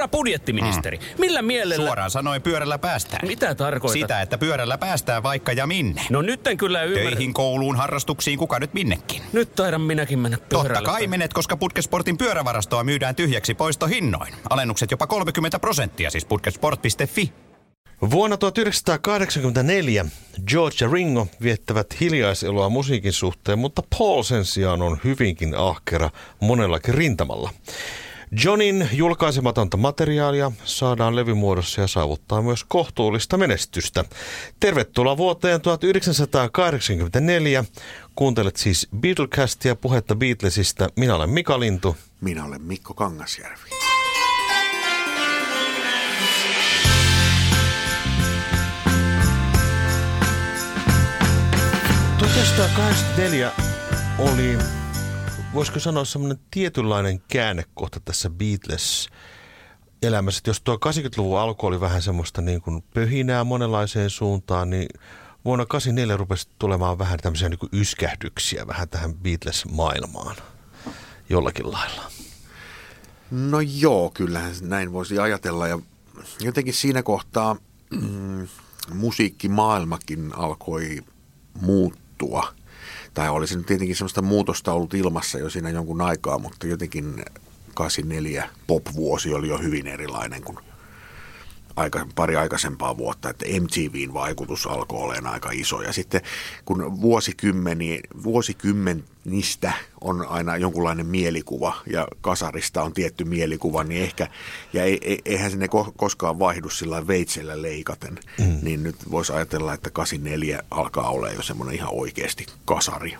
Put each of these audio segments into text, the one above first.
Herra budjettiministeri, mm. millä mielellä... Suoraan sanoen pyörällä päästään. Mitä tarkoitat? Sitä, että pyörällä päästään vaikka ja minne. No nyt en kyllä ymmärrä. Töihin, kouluun, harrastuksiin, kuka nyt minnekin. Nyt taidan minäkin mennä pyörällä. Totta kai menet, koska Putkesportin pyörävarastoa myydään tyhjäksi poistohinnoin. Alennukset jopa 30 prosenttia, siis putkesport.fi. Vuonna 1984 George ja Ringo viettävät hiljaiseloa musiikin suhteen, mutta Paul sen sijaan on hyvinkin ahkera monellakin rintamalla. Johnin julkaisematonta materiaalia saadaan levymuodossa ja saavuttaa myös kohtuullista menestystä. Tervetuloa vuoteen 1984. Kuuntelet siis Beatlecastia, puhetta Beatlesista. Minä olen Mika Lintu. Minä olen Mikko Kangasjärvi. 1984 oli, voisiko sanoa semmoinen tietynlainen käännekohta tässä Beatles elämässä. Jos tuo 80-luvun alku oli vähän semmoista niin kuin pöhinää monenlaiseen suuntaan, niin vuonna 84 rupesi tulemaan vähän tämmöisiä niin kuin yskähdyksiä vähän tähän Beatles-maailmaan jollakin lailla. No joo, kyllähän näin voisi ajatella ja jotenkin siinä kohtaa mm, musiikkimaailmakin alkoi muuttua. Tai olisi nyt tietenkin sellaista muutosta ollut ilmassa jo siinä jonkun aikaa, mutta jotenkin 84 pop-vuosi oli jo hyvin erilainen kuin aika, pari aikaisempaa vuotta, että MTVn vaikutus alkoi olemaan aika iso. Ja sitten kun vuosikymmeni, vuosikymmenistä on aina jonkunlainen mielikuva ja kasarista on tietty mielikuva, niin ehkä, ja eihän sinne koskaan vaihdu sillä veitsellä leikaten, mm. niin nyt voisi ajatella, että 84 alkaa olla jo semmoinen ihan oikeasti kasari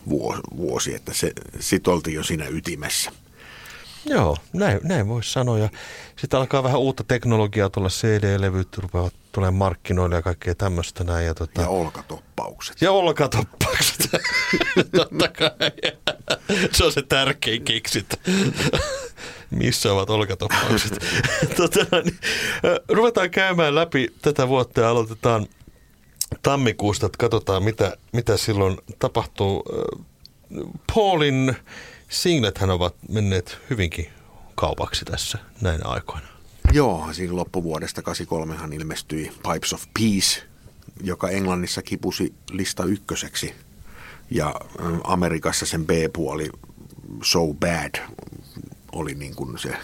vuosi, että se, sit oltiin jo siinä ytimessä. Joo, näin, näin voisi sanoa. Ja sitten alkaa vähän uutta teknologiaa tulla, CD-levyt rupeavat tulemaan markkinoille ja kaikkea tämmöistä näin. Ja, tota... ja olkatoppaukset. Ja olkatoppaukset, totta kai. Se on se tärkein kiksit. Missä ovat olkatoppaukset? tota, niin, ruvetaan käymään läpi tätä vuotta ja aloitetaan tammikuusta, että katsotaan mitä, mitä silloin tapahtuu. Paulin singlethän ovat menneet hyvinkin kaupaksi tässä näinä aikoina. Joo, siinä loppuvuodesta 83 ilmestyi Pipes of Peace, joka Englannissa kipusi lista ykköseksi. Ja Amerikassa sen B-puoli So Bad oli niin kuin se,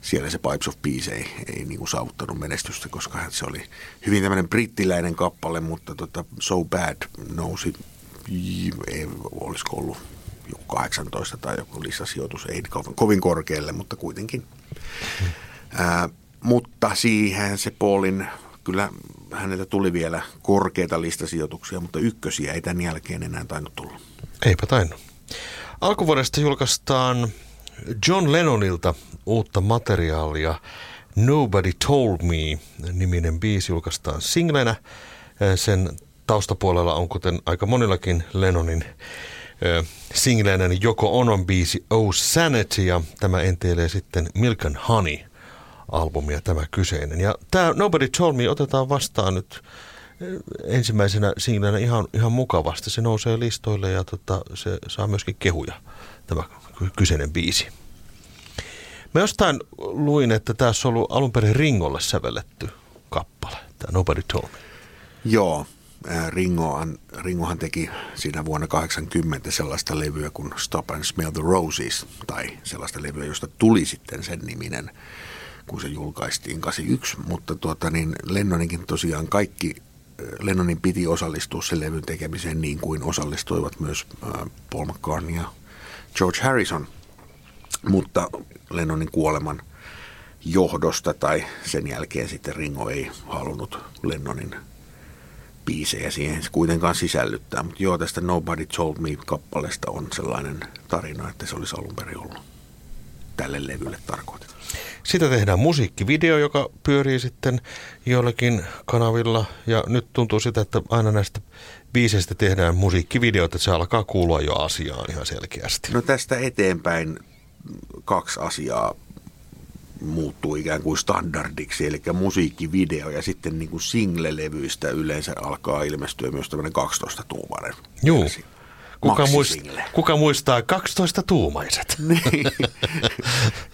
siellä se Pipes of Peace ei, ei niin kuin saavuttanut menestystä, koska se oli hyvin tämmöinen brittiläinen kappale, mutta tota So Bad nousi, ei, olisiko ollut joku 18 tai joku lisäsijoitus, ei kovin, kovin korkealle, mutta kuitenkin. Ää, mutta siihen se Paulin, kyllä häneltä tuli vielä korkeita listasijoituksia, mutta ykkösiä ei tämän jälkeen enää tainnut tulla. Eipä tainnut. Alkuvuodesta julkaistaan John Lennonilta uutta materiaalia. Nobody Told Me niminen biisi julkaistaan singlenä. Sen taustapuolella on, kuten aika monillakin Lennonin singleinä Joko Onon biisi Oh Sanity ja tämä enteilee sitten Milk and Honey albumia tämä kyseinen. Ja tämä Nobody Told Me otetaan vastaan nyt ensimmäisenä singleinä ihan, ihan mukavasti. Se nousee listoille ja tota, se saa myöskin kehuja, tämä kyseinen biisi. Mä jostain luin, että tässä on ollut alun perin Ringolle sävelletty kappale, tämä Nobody Told Me. Joo, Ringohan, Ringohan teki siinä vuonna 80 sellaista levyä kuin Stop and Smell the Roses, tai sellaista levyä, josta tuli sitten sen niminen, kun se julkaistiin 81. Mutta tuota, niin Lennoninkin tosiaan kaikki, Lennonin piti osallistua sen levyn tekemiseen niin kuin osallistuivat myös Paul McCartney ja George Harrison. Mutta Lennonin kuoleman johdosta tai sen jälkeen sitten Ringo ei halunnut Lennonin biisejä siihen kuitenkaan sisällyttää. Mutta joo, tästä Nobody Told Me-kappaleesta on sellainen tarina, että se olisi alun perin ollut tälle levylle tarkoitettu. Sitä tehdään musiikkivideo, joka pyörii sitten joillakin kanavilla. Ja nyt tuntuu sitä, että aina näistä biiseistä tehdään musiikkivideoita, että se alkaa kuulua jo asiaan ihan selkeästi. No tästä eteenpäin kaksi asiaa muuttuu ikään kuin standardiksi, eli musiikkivideo ja sitten niin kuin single-levyistä yleensä alkaa ilmestyä myös tämmöinen 12-tuumainen. Joo. Kuka, muist, kuka muistaa 12 tuumaiset? niin.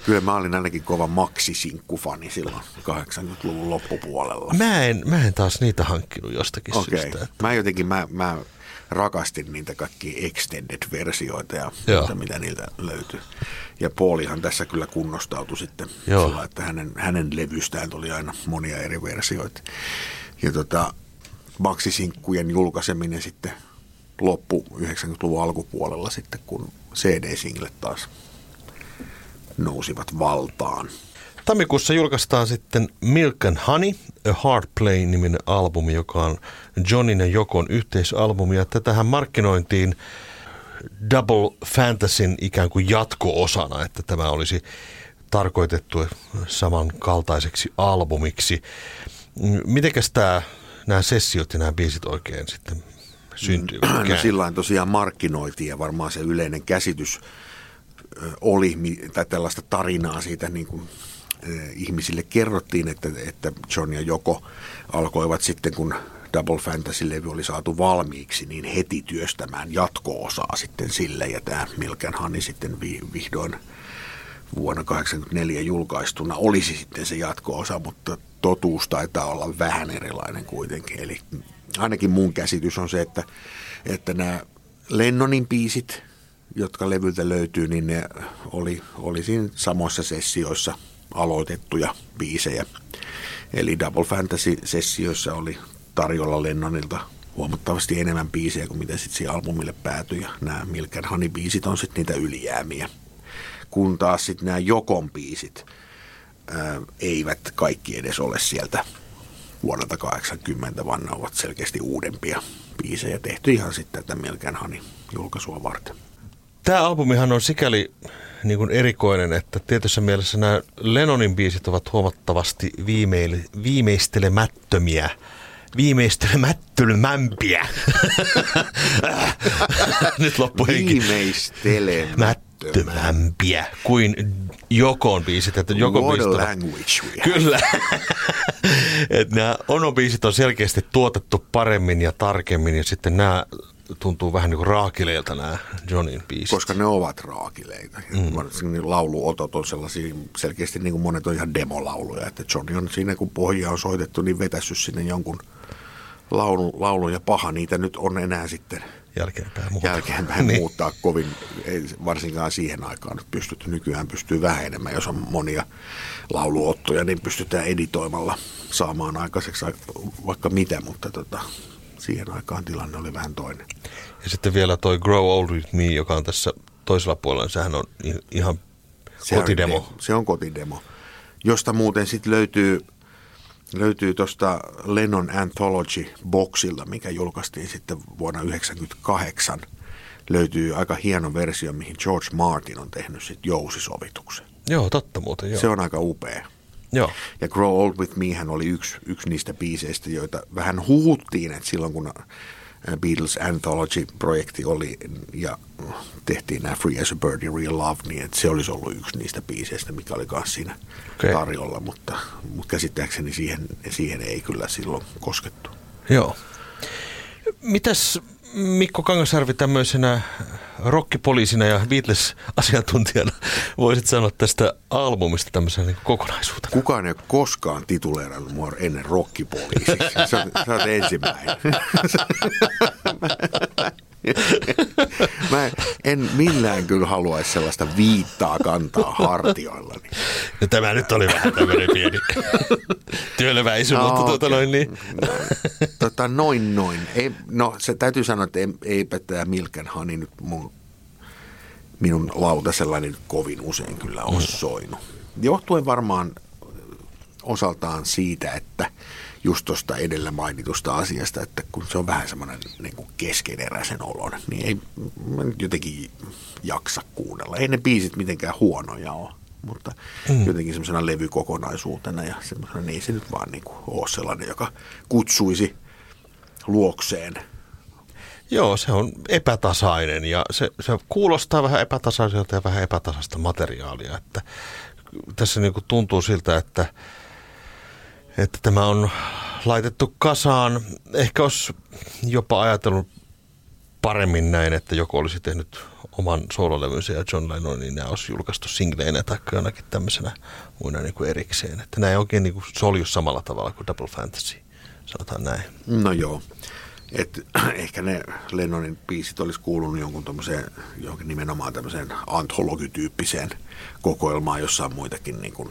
Kyllä mä olin ainakin kova maksisinkkufani silloin 80-luvun loppupuolella. Mä en, mä en taas niitä hankkinut jostakin Okei. syystä. että- Mä jotenkin, mä, mä rakastin niitä kaikkia extended-versioita ja Joo. muuta, mitä niiltä löytyy. Ja Paulihan tässä kyllä kunnostautui sitten Joo. sillä, että hänen, hänen levystään tuli aina monia eri versioita. Ja tota, maksisinkkujen julkaiseminen sitten loppu 90-luvun alkupuolella sitten, kun CD-singlet taas nousivat valtaan. Tammikuussa julkaistaan sitten Milk and Honey, A Hard Play-niminen albumi, joka on Johnin ja Jokon yhteisalbumi. Ja tätähän markkinointiin Double Fantasyn ikään kuin jatko-osana, että tämä olisi tarkoitettu samankaltaiseksi albumiksi. Mitenkäs tämä, nämä sessiot ja nämä biisit oikein sitten syntyy? No sillä tosiaan markkinoitiin ja varmaan se yleinen käsitys oli, tai tällaista tarinaa siitä niin kuin, ihmisille kerrottiin, että, että John ja Joko alkoivat sitten, kun Double Fantasy-levy oli saatu valmiiksi, niin heti työstämään jatko-osaa sitten sille, ja tämä Milk and Honey sitten vi- vihdoin vuonna 1984 julkaistuna olisi sitten se jatko-osa, mutta totuus taitaa olla vähän erilainen kuitenkin. Eli ainakin mun käsitys on se, että, että nämä Lennonin biisit, jotka levyltä löytyy, niin ne oli, oli siinä samoissa sessioissa aloitettuja biisejä. Eli Double Fantasy-sessioissa oli tarjolla Lennonilta huomattavasti enemmän biisejä kuin mitä sitten siihen albumille päätyi. Ja nämä Milk and Honey biisit on sitten niitä ylijäämiä kun taas sitten nämä Jokon biisit ää, eivät kaikki edes ole sieltä vuodelta 80, vaan ne ovat selkeästi uudempia biisejä tehty ihan sitten tätä Milkän Hani julkaisua varten. Tämä albumihan on sikäli niin kuin erikoinen, että tietyssä mielessä nämä Lennonin biisit ovat huomattavasti viimeil, viimeistelemättömiä, viimeistelemättömämpiä. Nyt loppu henki. Viimeistelemättömän. Mättömämpiä kuin Jokon biisit. Että Jokon What biisit ovat- language. Kyllä. nämä Ono-biisit on selkeästi tuotettu paremmin ja tarkemmin ja sitten nämä tuntuu vähän niin kuin raakileilta nämä Johnin biisit. Koska ne ovat raakileita. Mm. Varsinkin lauluotot on sellaisia, selkeästi niin kuin monet on ihan demolauluja. Että Johnny on siinä, kun pohjia on soitettu, niin vetässyt sinne jonkun laulun, laulun ja paha niitä nyt on enää sitten jälkeenpäin muuta. jälkeenpäin Niin. muuttaa kovin, ei varsinkaan siihen aikaan nyt pystytty, nykyään pystyy vähän enemmän, jos on monia lauluottoja, niin pystytään editoimalla saamaan aikaiseksi vaikka mitä, mutta tota, siihen aikaan tilanne oli vähän toinen. Ja sitten vielä toi Grow Old With Me, joka on tässä toisella puolella, niin sehän on ihan Se on kotidemo. de- Se on kotidemo, josta muuten sitten löytyy, löytyy tuosta Lennon Anthology-boksilta, mikä julkaistiin sitten vuonna 1998. Löytyy aika hieno versio, mihin George Martin on tehnyt sitten jousisovituksen. Joo, totta muuten, joo. Se on aika upea. Joo. Ja Grow Old With Mehän oli yksi, yksi niistä biiseistä, joita vähän huhuttiin, että silloin kun Beatles Anthology-projekti oli ja tehtiin nämä Free as a Birdie Real Love, niin että se olisi ollut yksi niistä biiseistä, mikä oli myös siinä Okei. tarjolla, mutta, mutta käsittääkseni siihen, siihen ei kyllä silloin koskettu. Joo. Mitäs Mikko Kangasarvi tämmöisenä rockipoliisina ja Beatles-asiantuntijana voisit sanoa tästä albumista tämmöisenä niin kokonaisuutena? Kukaan ei ole koskaan tituleerannut mua ennen rockipoliisiksi. Sä, sä ensimmäinen. Mä en millään kyllä haluaisi sellaista viittaa kantaa hartioillani. No, tämä nyt oli vähän tämmöinen pieni työleväisy, no, mutta tuota noin niin. Tota, noin noin. Ei, no se täytyy sanoa, että ei, eipä tämä Milk and Honey nyt mun, minun lautasellani kovin usein kyllä ole soinut. Johtuen varmaan osaltaan siitä, että just tuosta edellä mainitusta asiasta, että kun se on vähän semmoinen niin kuin keskeneräisen olon, niin ei jotenkin jaksa kuunnella. Ei ne biisit mitenkään huonoja ole, mutta mm. jotenkin semmoisena levykokonaisuutena ja semmoisena, niin ei se nyt vaan niin kuin ole sellainen, joka kutsuisi luokseen. Joo, se on epätasainen ja se, se kuulostaa vähän epätasaiselta ja vähän epätasaista materiaalia. Että tässä niin kuin tuntuu siltä, että, että tämä on laitettu kasaan. Ehkä olisi jopa ajatellut paremmin näin, että joku olisi tehnyt oman soololevynsä ja John Lennon, niin nämä olisi julkaistu singleinä tai jonakin tämmöisenä muina niin kuin erikseen. Että nämä ei oikein niin kuin solju samalla tavalla kuin Double Fantasy, sanotaan näin. No joo. Et, ehkä ne Lennonin biisit olisi kuulunut jonkun tommoseen, johonkin nimenomaan tämmöiseen antologityyppiseen kokoelmaan, jossa on muitakin niin kuin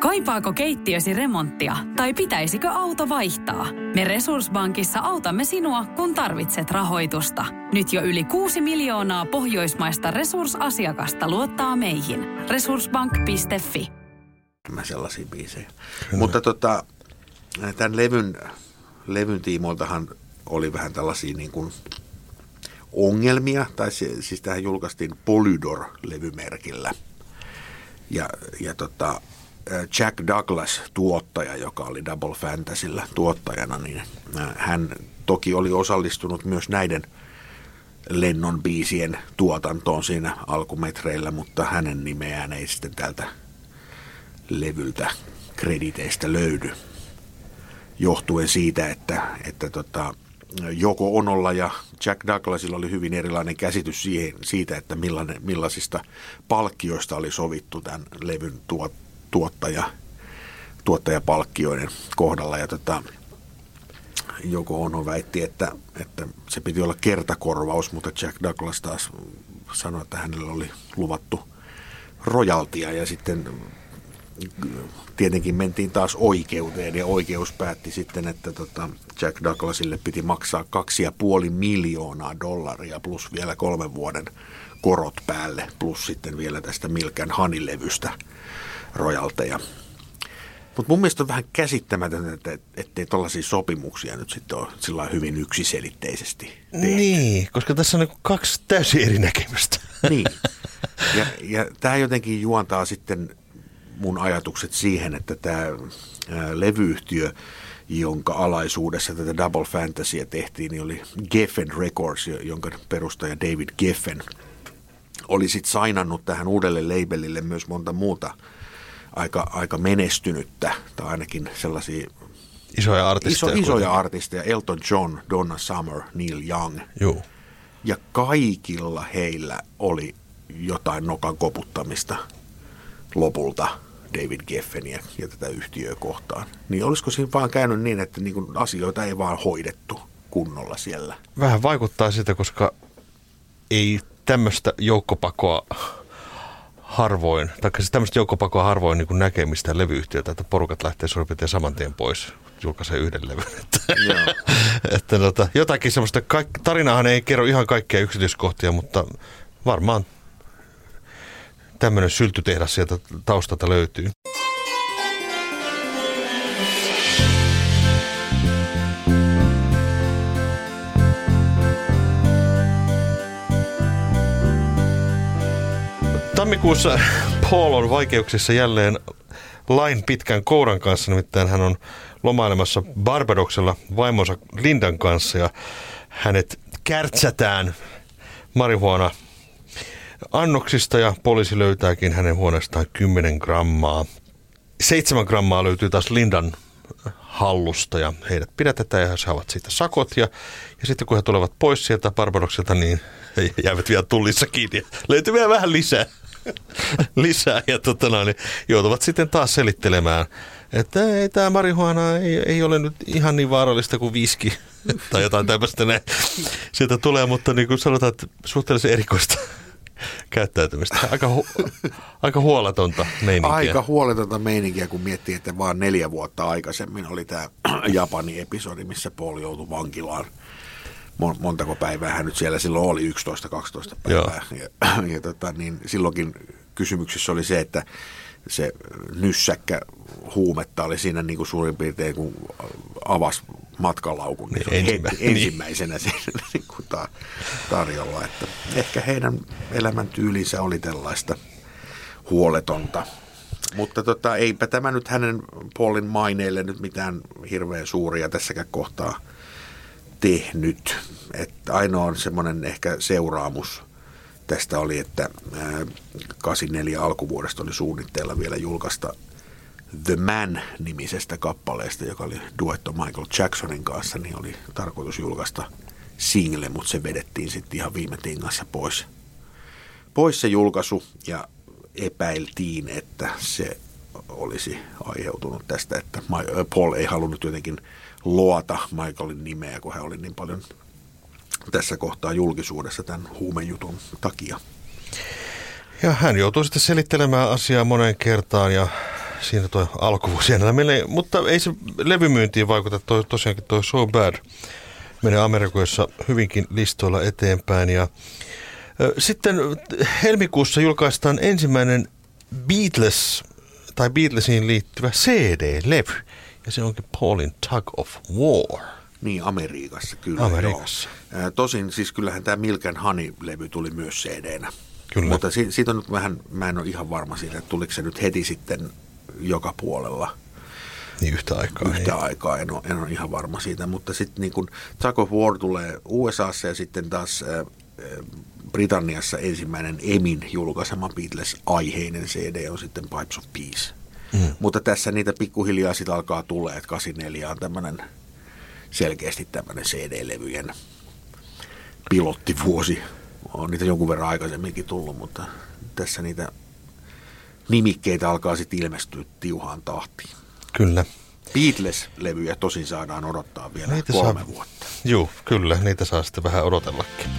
Kaipaako keittiösi remonttia tai pitäisikö auto vaihtaa? Me Resurssbankissa autamme sinua, kun tarvitset rahoitusta. Nyt jo yli 6 miljoonaa pohjoismaista resursasiakasta luottaa meihin. Resurssbank.fi Mä sellaisia biisejä. Mutta tota, tämän levyn, levyn tiimoiltahan oli vähän tällaisia niin kuin ongelmia, tai se, siis tähän julkaistiin Polydor-levymerkillä. Ja, ja tota, Jack Douglas, tuottaja, joka oli Double Fantasyllä tuottajana, niin hän toki oli osallistunut myös näiden Lennon biisien tuotantoon siinä alkumetreillä, mutta hänen nimeään ei sitten tältä levyltä krediteistä löydy. Johtuen siitä, että, että tota, Joko Onolla ja Jack Douglasilla oli hyvin erilainen käsitys siihen, siitä, että millaisista palkkioista oli sovittu tämän levyn tuot, tuottaja, tuottajapalkkioiden kohdalla. Ja tota, Joko Ono väitti, että, että se piti olla kertakorvaus, mutta Jack Douglas taas sanoi, että hänelle oli luvattu rojaltia ja sitten tietenkin mentiin taas oikeuteen ja oikeus päätti sitten, että tota Jack Douglasille piti maksaa kaksi ja puoli miljoonaa dollaria plus vielä kolmen vuoden korot päälle plus sitten vielä tästä Milkän Hanilevystä rojalteja. Mutta mun mielestä on vähän käsittämätöntä, että ettei tuollaisia sopimuksia nyt sitten ole sillä hyvin yksiselitteisesti tehty. Niin, koska tässä on niin kaksi täysin eri näkemystä. Niin. Ja, ja tämä jotenkin juontaa sitten mun ajatukset siihen, että tämä levyyhtiö, jonka alaisuudessa tätä Double Fantasyä tehtiin, niin oli Geffen Records, jonka perustaja David Geffen oli sitten sainannut tähän uudelle labelille myös monta muuta – aika, aika menestynyttä, tai ainakin sellaisia isoja artisteja. Iso, isoja artisteja, Elton John, Donna Summer, Neil Young. Joo. Ja kaikilla heillä oli jotain nokan koputtamista lopulta David Geffeniä ja tätä yhtiöä kohtaan. Niin olisiko siinä vaan käynyt niin, että niin asioita ei vaan hoidettu kunnolla siellä? Vähän vaikuttaa sitä, koska ei tämmöistä joukkopakoa harvoin, tai siis tämmöistä joukkopakoa harvoin niin kuin näkee mistään levyyhtiötä, että porukat lähtee suurin piirtein saman tien pois, julkaisee yhden levyn. Että, että tota, jotakin semmoista, kaik, tarinahan ei kerro ihan kaikkia yksityiskohtia, mutta varmaan tämmöinen syltytehdas sieltä taustalta löytyy. Tammikuussa Paul on vaikeuksissa jälleen lain pitkän kouran kanssa, nimittäin hän on lomailemassa Barbadoksella vaimonsa Lindan kanssa ja hänet kärtsätään marihuona annoksista ja poliisi löytääkin hänen huoneestaan 10 grammaa. 7 grammaa löytyy taas Lindan hallusta ja heidät pidätetään ja saavat siitä sakot ja, ja sitten kun he tulevat pois sieltä Barbadokselta, niin he jäävät vielä tullissa kiinni. Löytyy vielä vähän lisää. lisää ja tota no, niin joutuvat sitten taas selittelemään, että ei tämä marihuana ei, ei ole nyt ihan niin vaarallista kuin viski tai jotain tämmöistä näin. Sieltä tulee, mutta niin kuin sanotaan, että suhteellisen erikoista käyttäytymistä. Aika, hu- aika huoletonta meininkiä. Aika huoletonta meininkiä, kun miettii, että vaan neljä vuotta aikaisemmin oli tämä Japani episodi, missä Paul joutui vankilaan montako päivää hän nyt siellä silloin oli, 11-12 päivää. Joo. Ja, ja tota, niin silloinkin kysymyksessä oli se, että se nyssäkkä huumetta oli siinä niin kuin suurin piirtein, kun avasi matkalaukun, niin, niin ensimmä, heti, niin. ensimmäisenä siinä niin kuin ta, tarjolla. Että ehkä heidän elämäntyylinsä oli tällaista huoletonta. Mutta tota, eipä tämä nyt hänen Paulin maineille nyt mitään hirveän suuria tässäkään kohtaa tehnyt. Että ainoa semmoinen ehkä seuraamus tästä oli, että ää, 84 alkuvuodesta oli suunnitteilla vielä julkaista The Man-nimisestä kappaleesta, joka oli duetto Michael Jacksonin kanssa, niin oli tarkoitus julkaista single, mutta se vedettiin sitten ihan viime tingassa pois. Pois se julkaisu ja epäiltiin, että se olisi aiheutunut tästä, että Paul ei halunnut jotenkin loata Michaelin nimeä, kun hän oli niin paljon tässä kohtaa julkisuudessa tämän huumejutun takia. Ja hän joutuu sitten selittelemään asiaa moneen kertaan ja siinä tuo alkuvuosi meille, mutta ei se levymyyntiin vaikuta, toi, tosiaankin tuo So Bad menee Amerikoissa hyvinkin listoilla eteenpäin. Ja sitten helmikuussa julkaistaan ensimmäinen Beatles tai Beatlesiin liittyvä CD-levy ja se onkin Paulin Tug of War. Niin, Amerikassa kyllä. Amerikassa. Joo. Tosin siis kyllähän tämä Milk and Honey-levy tuli myös CD-nä. Kyllä. Mutta si- siitä on nyt vähän, mä en ole ihan varma siitä, että tuliko se nyt heti sitten joka puolella. Niin yhtä aikaa. Yhtä niin. aikaa, en ole, en ole ihan varma siitä. Mutta sitten niin kun Tug of War tulee USAssa ja sitten taas äh, Britanniassa ensimmäinen Emin julkaisema Beatles-aiheinen CD on sitten Pipes of Peace. Mm. Mutta tässä niitä pikkuhiljaa sitten alkaa tulla, että 84 on tämmöinen selkeästi tämmöinen CD-levyjen pilottivuosi. On niitä jonkun verran aikaisemminkin tullut, mutta tässä niitä nimikkeitä alkaa sitten ilmestyä tiuhaan tahtiin. Kyllä. Beatles-levyjä tosin saadaan odottaa vielä niitä kolme saa, vuotta. Joo, kyllä. Niitä saa sitten vähän odotellakin.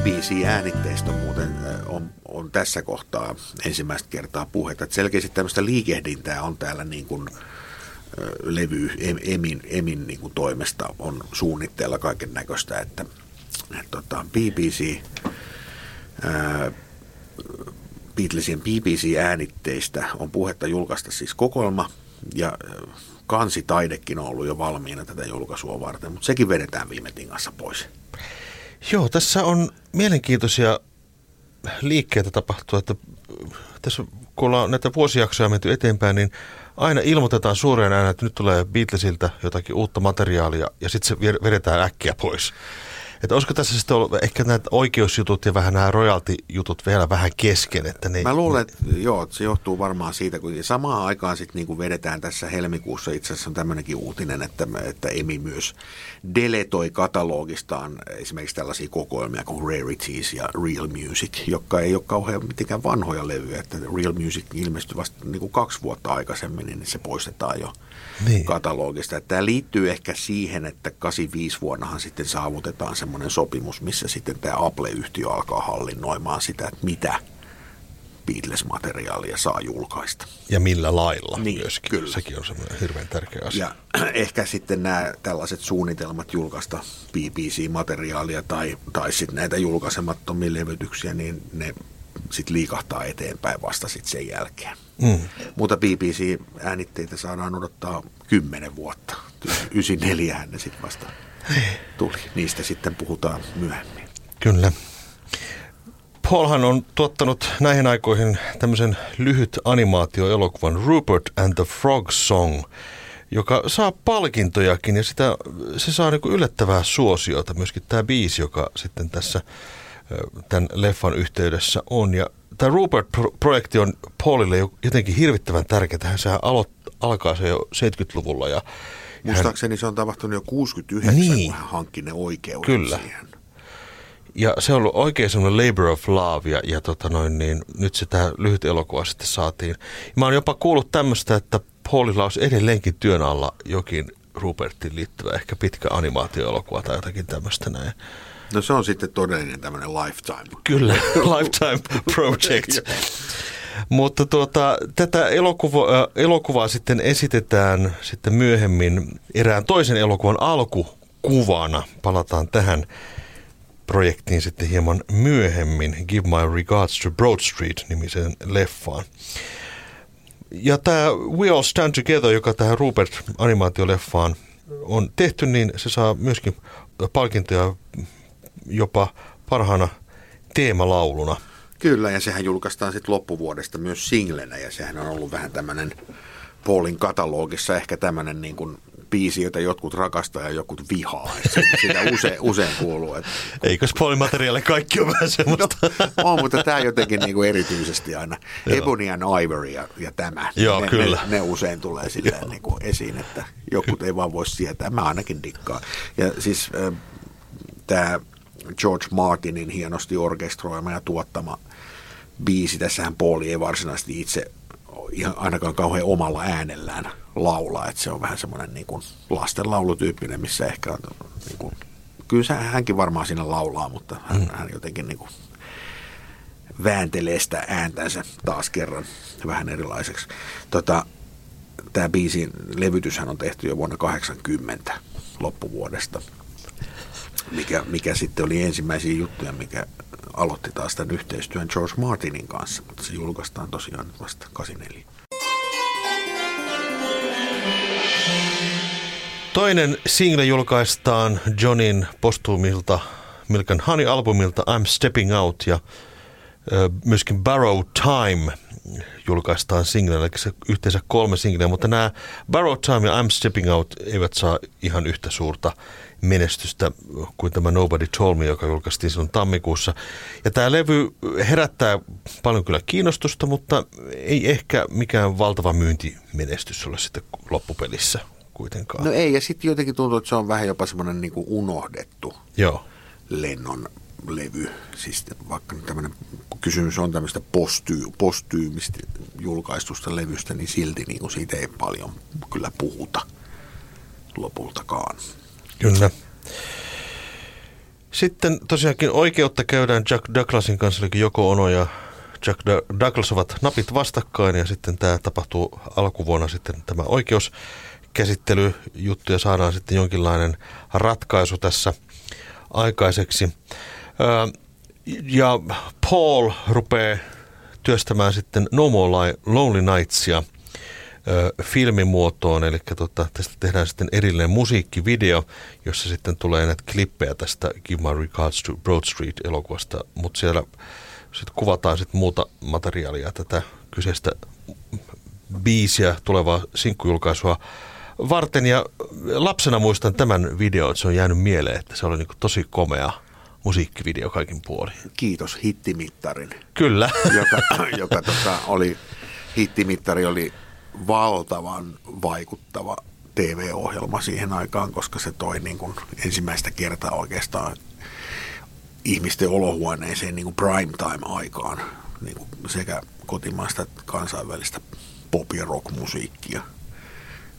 BBC-äänitteistä muuten on, on tässä kohtaa ensimmäistä kertaa puhetta. Että selkeästi tämmöistä liikehdintää on täällä niin kuin levy Emin, Emin niin kuin toimesta on suunnitteilla kaiken näköistä, että, että tota, BBC ää, Beatlesien BBC-äänitteistä on puhetta julkaista siis kokoelma ja kansitaidekin on ollut jo valmiina tätä julkaisua varten, mutta sekin vedetään viime tingassa pois. Joo, tässä on mielenkiintoisia liikkeitä tapahtua, että tässä kun ollaan näitä vuosijaksoja menty eteenpäin, niin aina ilmoitetaan suureen ääneen, että nyt tulee Beatlesiltä jotakin uutta materiaalia ja sitten se vedetään äkkiä pois. Että olisiko tässä sitten ollut ehkä näitä oikeusjutut ja vähän nämä royalty-jutut vielä vähän kesken? Että ne... Mä luulen, että joo, että se johtuu varmaan siitä, kun samaan aikaan sitten niin kuin vedetään tässä helmikuussa itse asiassa on tämmöinenkin uutinen, että, että Emi myös deletoi katalogistaan esimerkiksi tällaisia kokoelmia kuin Rarities ja Real Music, jotka ei ole kauhean mitenkään vanhoja levyjä, että Real Music ilmestyi vasta niin kuin kaksi vuotta aikaisemmin, niin se poistetaan jo niin. katalogista. Että tämä liittyy ehkä siihen, että 85 vuonnahan sitten saavutetaan semmoinen sopimus, missä sitten tämä Apple-yhtiö alkaa hallinnoimaan sitä, että mitä Beatles-materiaalia saa julkaista. Ja millä lailla niin, myöskin. Kyllä. Sekin on semmoinen hirveän tärkeä asia. Ja ehkä sitten nämä tällaiset suunnitelmat julkaista BBC-materiaalia tai, tai sitten näitä julkaisemattomia levytyksiä, niin ne sitten liikahtaa eteenpäin vasta sitten sen jälkeen. Mm. Mutta BBC-äänitteitä saadaan odottaa kymmenen vuotta. 94 ne sitten vasta tuli. Niistä sitten puhutaan myöhemmin. Kyllä. Paulhan on tuottanut näihin aikoihin tämmöisen lyhyt animaatioelokuvan Rupert and the Frog Song, joka saa palkintojakin ja sitä, se saa niin yllättävää suosiota. Myöskin tämä biisi, joka sitten tässä tämän leffan yhteydessä on. Ja tämä Rupert-projekti on Paulille jotenkin hirvittävän tärkeä. Sehän aloit, alkaa se jo 70-luvulla. Ja Muistaakseni hän... se on tapahtunut jo 69, niin. kun hän hankki ne oikeudet Kyllä. siihen. Ja se on ollut oikein semmoinen labor of love ja, ja tota noin, niin nyt se tämä lyhyt elokuva sitten saatiin. Mä oon jopa kuullut tämmöistä, että Paulilla olisi edelleenkin työn alla jokin Rupertin liittyvä ehkä pitkä animaatioelokuva tai jotakin tämmöistä näin. No se on sitten todellinen tämmöinen lifetime. Kyllä, lifetime project. Mutta tuota, tätä elokuva, äh, elokuvaa sitten esitetään sitten myöhemmin erään toisen elokuvan alkukuvana. Palataan tähän projektiin sitten hieman myöhemmin. Give My Regards to Broad Street nimiseen leffaan. Ja tämä We All Stand Together, joka tähän Rupert-animaatioleffaan on tehty, niin se saa myöskin palkintoja jopa parhaana teemalauluna. Kyllä, ja sehän julkaistaan sitten loppuvuodesta myös singlenä, ja sehän on ollut vähän tämmöinen Paulin katalogissa ehkä tämmöinen niin kuin biisi, jota jotkut rakastaa ja jotkut vihaa. Se- Sitä usein, usein kuuluu. Et, Eikö spoilimateriaali kaikki ole vähän semmoista? no, on, mutta tämä jotenkin niin kuin erityisesti aina. Ebony and Ivory ja, ja tämä. Joo, ne, kyllä. Ne, ne usein tulee silleen niin kuin esiin, että jotkut ei vaan voi sietää. Mä ainakin dikkaan. Ja siis äh, tämä George Martinin hienosti orkestroima ja tuottama biisi. Tässähän Pauli ei varsinaisesti itse ihan ainakaan kauhean omalla äänellään laulaa, että se on vähän semmoinen niin kuin lastenlaulutyyppinen, missä ehkä on niin kuin, kyllä hänkin varmaan siinä laulaa, mutta hän, mm. hän jotenkin niin kuin vääntelee sitä ääntänsä taas kerran vähän erilaiseksi. Tota, Tämä biisin levytyshän on tehty jo vuonna 80 loppuvuodesta, mikä, mikä sitten oli ensimmäisiä juttuja, mikä aloitti taas tämän yhteistyön George Martinin kanssa, mutta se julkaistaan tosiaan vasta 84. Toinen single julkaistaan Johnin postuumilta Milk and Honey-albumilta I'm Stepping Out ja myöskin Barrow Time julkaistaan single, eli yhteensä kolme singleä, mutta nämä Barrow Time ja I'm Stepping Out eivät saa ihan yhtä suurta menestystä kuin tämä Nobody Told Me, joka julkaistiin silloin tammikuussa. Ja tämä levy herättää paljon kyllä kiinnostusta, mutta ei ehkä mikään valtava myyntimenestys ole sitten loppupelissä kuitenkaan. No ei, ja sitten jotenkin tuntuu, että se on vähän jopa semmoinen niin unohdettu Joo. Lennon levy. Siis vaikka tämmöinen, kysymys on tämmöistä posty, postyymistä julkaistusta levystä, niin silti niin kuin siitä ei paljon kyllä puhuta lopultakaan. Kyllä. Sitten tosiaankin oikeutta käydään Jack Douglasin kanssa, eli Joko Ono ja Jack Douglas ovat napit vastakkain ja sitten tämä tapahtuu alkuvuonna sitten tämä oikeuskäsittelyjuttu ja saadaan sitten jonkinlainen ratkaisu tässä aikaiseksi. Ja Paul rupeaa työstämään sitten No More Lonely Nightsia filmimuotoon, eli tota, tästä tehdään sitten erillinen musiikkivideo, jossa sitten tulee näitä klippejä tästä Give My Regards to Broad Street-elokuvasta, mutta siellä sitten kuvataan sitten muuta materiaalia tätä kyseistä biisiä, tulevaa sinkkujulkaisua varten. Ja lapsena muistan tämän videon, että se on jäänyt mieleen, että se oli niin tosi komea musiikkivideo kaikin puolin. Kiitos hittimittarin, Kyllä. joka, joka tota, oli, hittimittari oli valtavan vaikuttava TV-ohjelma siihen aikaan, koska se toi niin kuin ensimmäistä kertaa oikeastaan ihmisten olohuoneeseen niin kuin prime time-aikaan niin kuin sekä kotimaista että kansainvälistä pop- ja rock-musiikkia.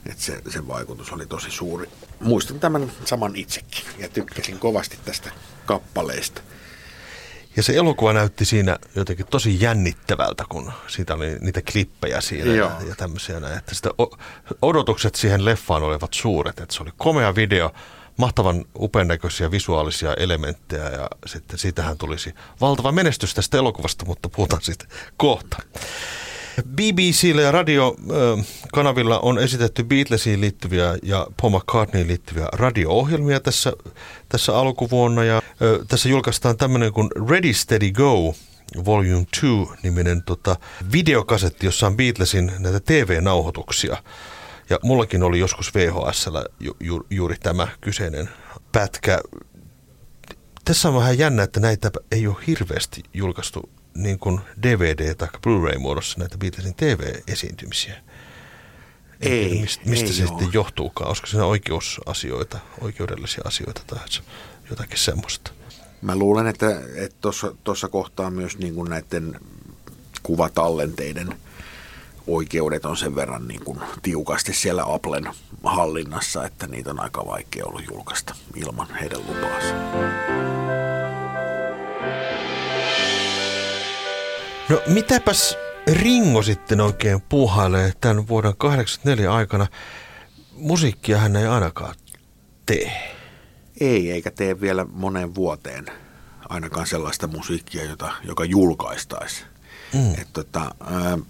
Et se, sen vaikutus oli tosi suuri. Muistan tämän saman itsekin ja tykkäsin kovasti tästä kappaleesta. Ja se elokuva näytti siinä jotenkin tosi jännittävältä, kun siitä oli niitä klippejä siinä Joo. ja, ja tämmöisiä näin. Että sitä odotukset siihen leffaan olivat suuret. Että se oli komea video, mahtavan upean näköisiä visuaalisia elementtejä ja sitten siitähän tulisi valtava menestys tästä elokuvasta, mutta puhutaan siitä kohta. BBCllä ja radiokanavilla on esitetty Beatlesiin liittyviä ja Paul McCartneyin liittyviä radio-ohjelmia tässä, tässä alkuvuonna. Ja, ö, tässä julkaistaan tämmöinen kuin Ready Steady Go Volume 2-niminen tota, videokasetti, jossa on Beatlesin näitä TV-nauhoituksia. Ja mullakin oli joskus VHSllä ju, ju, juuri tämä kyseinen pätkä. Tässä on vähän jännä, että näitä ei ole hirveästi julkaistu niin kuin DVD- tai Blu-ray-muodossa näitä Beatlesin TV-esiintymisiä. Ei, tiedä, mistä, mistä ei se oo. sitten johtuukaan? Olisiko siinä oikeusasioita, oikeudellisia asioita tai jotakin semmoista? Mä luulen, että tuossa kohtaa myös niin kuin näiden kuvatallenteiden oikeudet on sen verran niin kuin tiukasti siellä Applen hallinnassa, että niitä on aika vaikea ollut julkaista ilman heidän lupaansa. No mitäpäs Ringo sitten oikein puuhailee tämän vuoden 84 aikana? Musiikkia hän ei ainakaan tee. Ei, eikä tee vielä moneen vuoteen ainakaan sellaista musiikkia, jota, joka julkaistaisi. Mm. Et tota, äh,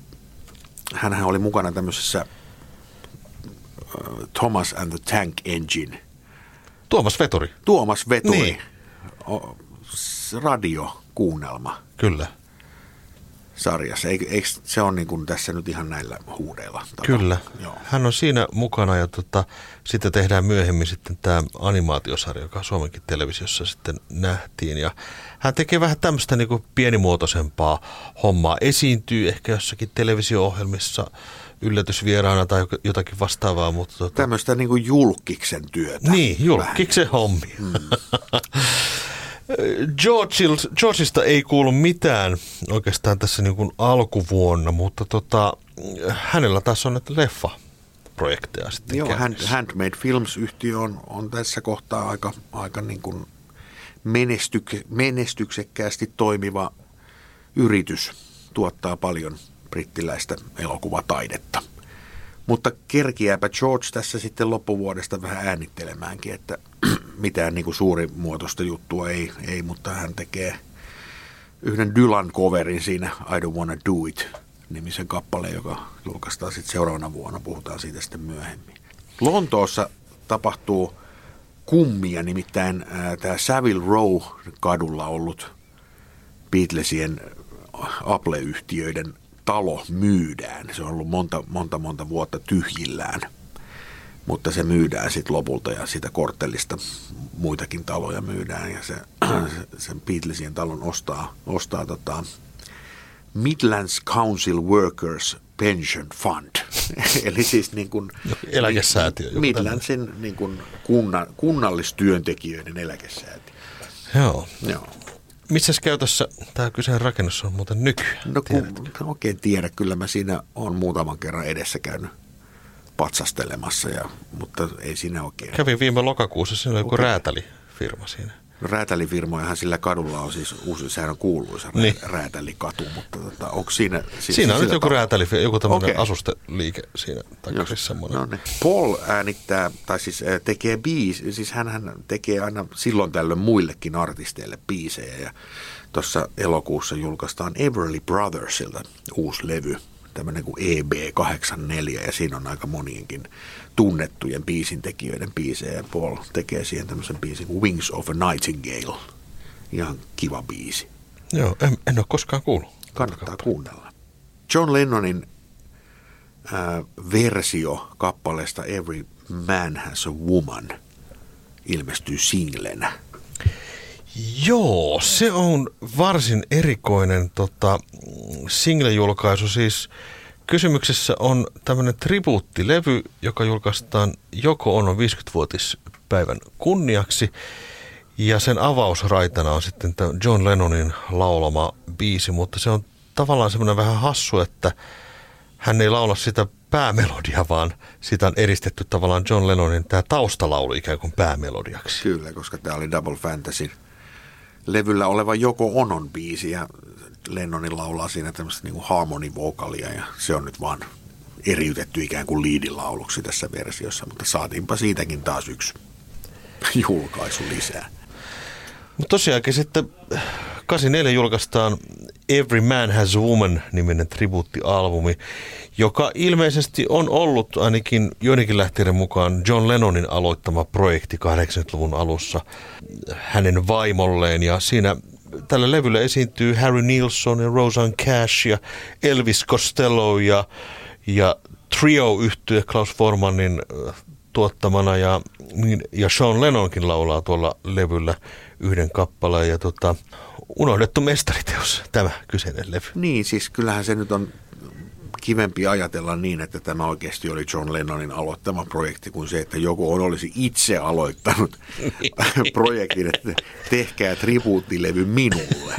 hänhän oli mukana tämmöisessä äh, Thomas and the Tank Engine. Tuomas Veturi, Tuomas Veturi, Niin. o, s- radiokuunnelma. kyllä. Sarjassa. Eikö, eikö se on niin kuin tässä nyt ihan näillä huudeilla? tapahtunut? Kyllä. Joo. Hän on siinä mukana ja tota, sitten tehdään myöhemmin sitten tämä animaatiosarja, joka Suomenkin televisiossa sitten nähtiin. Ja hän tekee vähän tämmöistä niin kuin pienimuotoisempaa hommaa. Esiintyy ehkä jossakin televisio-ohjelmissa yllätysvieraana tai jotakin vastaavaa, mutta tota, Tämmöistä niin kuin julkiksen työtä. niin, julkiksen hommi. Mm. Georgeista ei kuulu mitään oikeastaan tässä niin kuin alkuvuonna, mutta tota, hänellä taas on näitä leffa-projekteja sitten Joo, Hand. Handmade Films-yhtiö on, on tässä kohtaa aika, aika niin kuin menestyk, menestyksekkäästi toimiva yritys. Tuottaa paljon brittiläistä elokuvataidetta. Mutta kerkiääpä George tässä sitten loppuvuodesta vähän äänittelemäänkin, että mitään niin kuin suurimuotoista juttua ei, ei, mutta hän tekee yhden Dylan coverin siinä I Don't Wanna Do It nimisen kappaleen, joka julkaistaan sitten seuraavana vuonna. Puhutaan siitä sitten myöhemmin. Lontoossa tapahtuu kummia, nimittäin tämä Savile Row kadulla ollut Beatlesien Apple-yhtiöiden talo myydään. Se on ollut monta, monta, monta vuotta tyhjillään, mutta se myydään sitten lopulta ja sitä korttelista muitakin taloja myydään ja se, sen Beatlesien talon ostaa, ostaa tota Midlands Council Workers Pension Fund. Eli siis niin kuin, Eläkesäätiö, Midlandsin niin kuin kunna, kunnallistyöntekijöiden eläkesäätiö. Joo. Joo. Missäs käytössä tämä kyseinen rakennus on muuten nykyään? No kun en oikein tiedä, kyllä mä siinä on muutaman kerran edessä käynyt patsastelemassa, ja, mutta ei siinä oikein. Kävin viime lokakuussa, siinä oli joku Okei. räätälifirma siinä. Räätälifirmojahan sillä kadulla on siis uusi, sehän on kuuluisa Niin. räätälikatu, mutta tota, onko siinä... si- Siinä on nyt joku räätäli, joku tämmöinen Okei. asusteliike siinä takaisin semmoinen. No niin. Paul äänittää, tai siis tekee biisi, siis hän tekee aina silloin tällöin muillekin artisteille biisejä. Ja tuossa elokuussa julkaistaan Everly Brothersilta uusi levy, tämmöinen kuin EB84, ja siinä on aika monienkin tunnettujen biisintekijöiden biisejä. Ja Paul tekee siihen tämmöisen biisin kuin Wings of a Nightingale. Ihan kiva biisi. Joo, en, en ole koskaan kuullut. Kannattaa kuunnella. John Lennonin ää, versio kappaleesta Every Man Has a Woman ilmestyy singlenä. Joo, se on varsin erikoinen tota, single-julkaisu. Siis kysymyksessä on tämmöinen tribuuttilevy, joka julkaistaan Joko Onon 50-vuotispäivän kunniaksi. Ja sen avausraitana on sitten tämä John Lennonin laulama biisi, mutta se on tavallaan semmoinen vähän hassu, että hän ei laula sitä päämelodia, vaan sitä on eristetty tavallaan John Lennonin tämä taustalaulu ikään kuin päämelodiaksi. Kyllä, koska tämä oli Double Fantasy levyllä oleva Joko Onon biisi ja Lennonin laulaa siinä tämmöistä niin harmonivokalia ja se on nyt vaan eriytetty ikään kuin liidilauluksi tässä versiossa, mutta saatiinpa siitäkin taas yksi julkaisu lisää. Mutta tosiaankin sitten 84 julkaistaan Every Man Has a Woman-niminen tribuuttialbumi, joka ilmeisesti on ollut ainakin joidenkin lähteiden mukaan John Lennonin aloittama projekti 80-luvun alussa hänen vaimolleen. Ja siinä tällä levyllä esiintyy Harry Nilsson ja Roseanne Cash ja Elvis Costello ja, ja trio yhtye Klaus Formanin äh, tuottamana ja, niin- ja Sean Lennonkin laulaa tuolla levyllä yhden kappaleen ja tota, unohdettu mestariteos tämä kyseinen levy. Niin, siis kyllähän se nyt on kivempi ajatella niin, että tämä oikeasti oli John Lennonin aloittama projekti, kuin se, että joku on olisi itse aloittanut projektin, että tehkää tribuuttilevy minulle.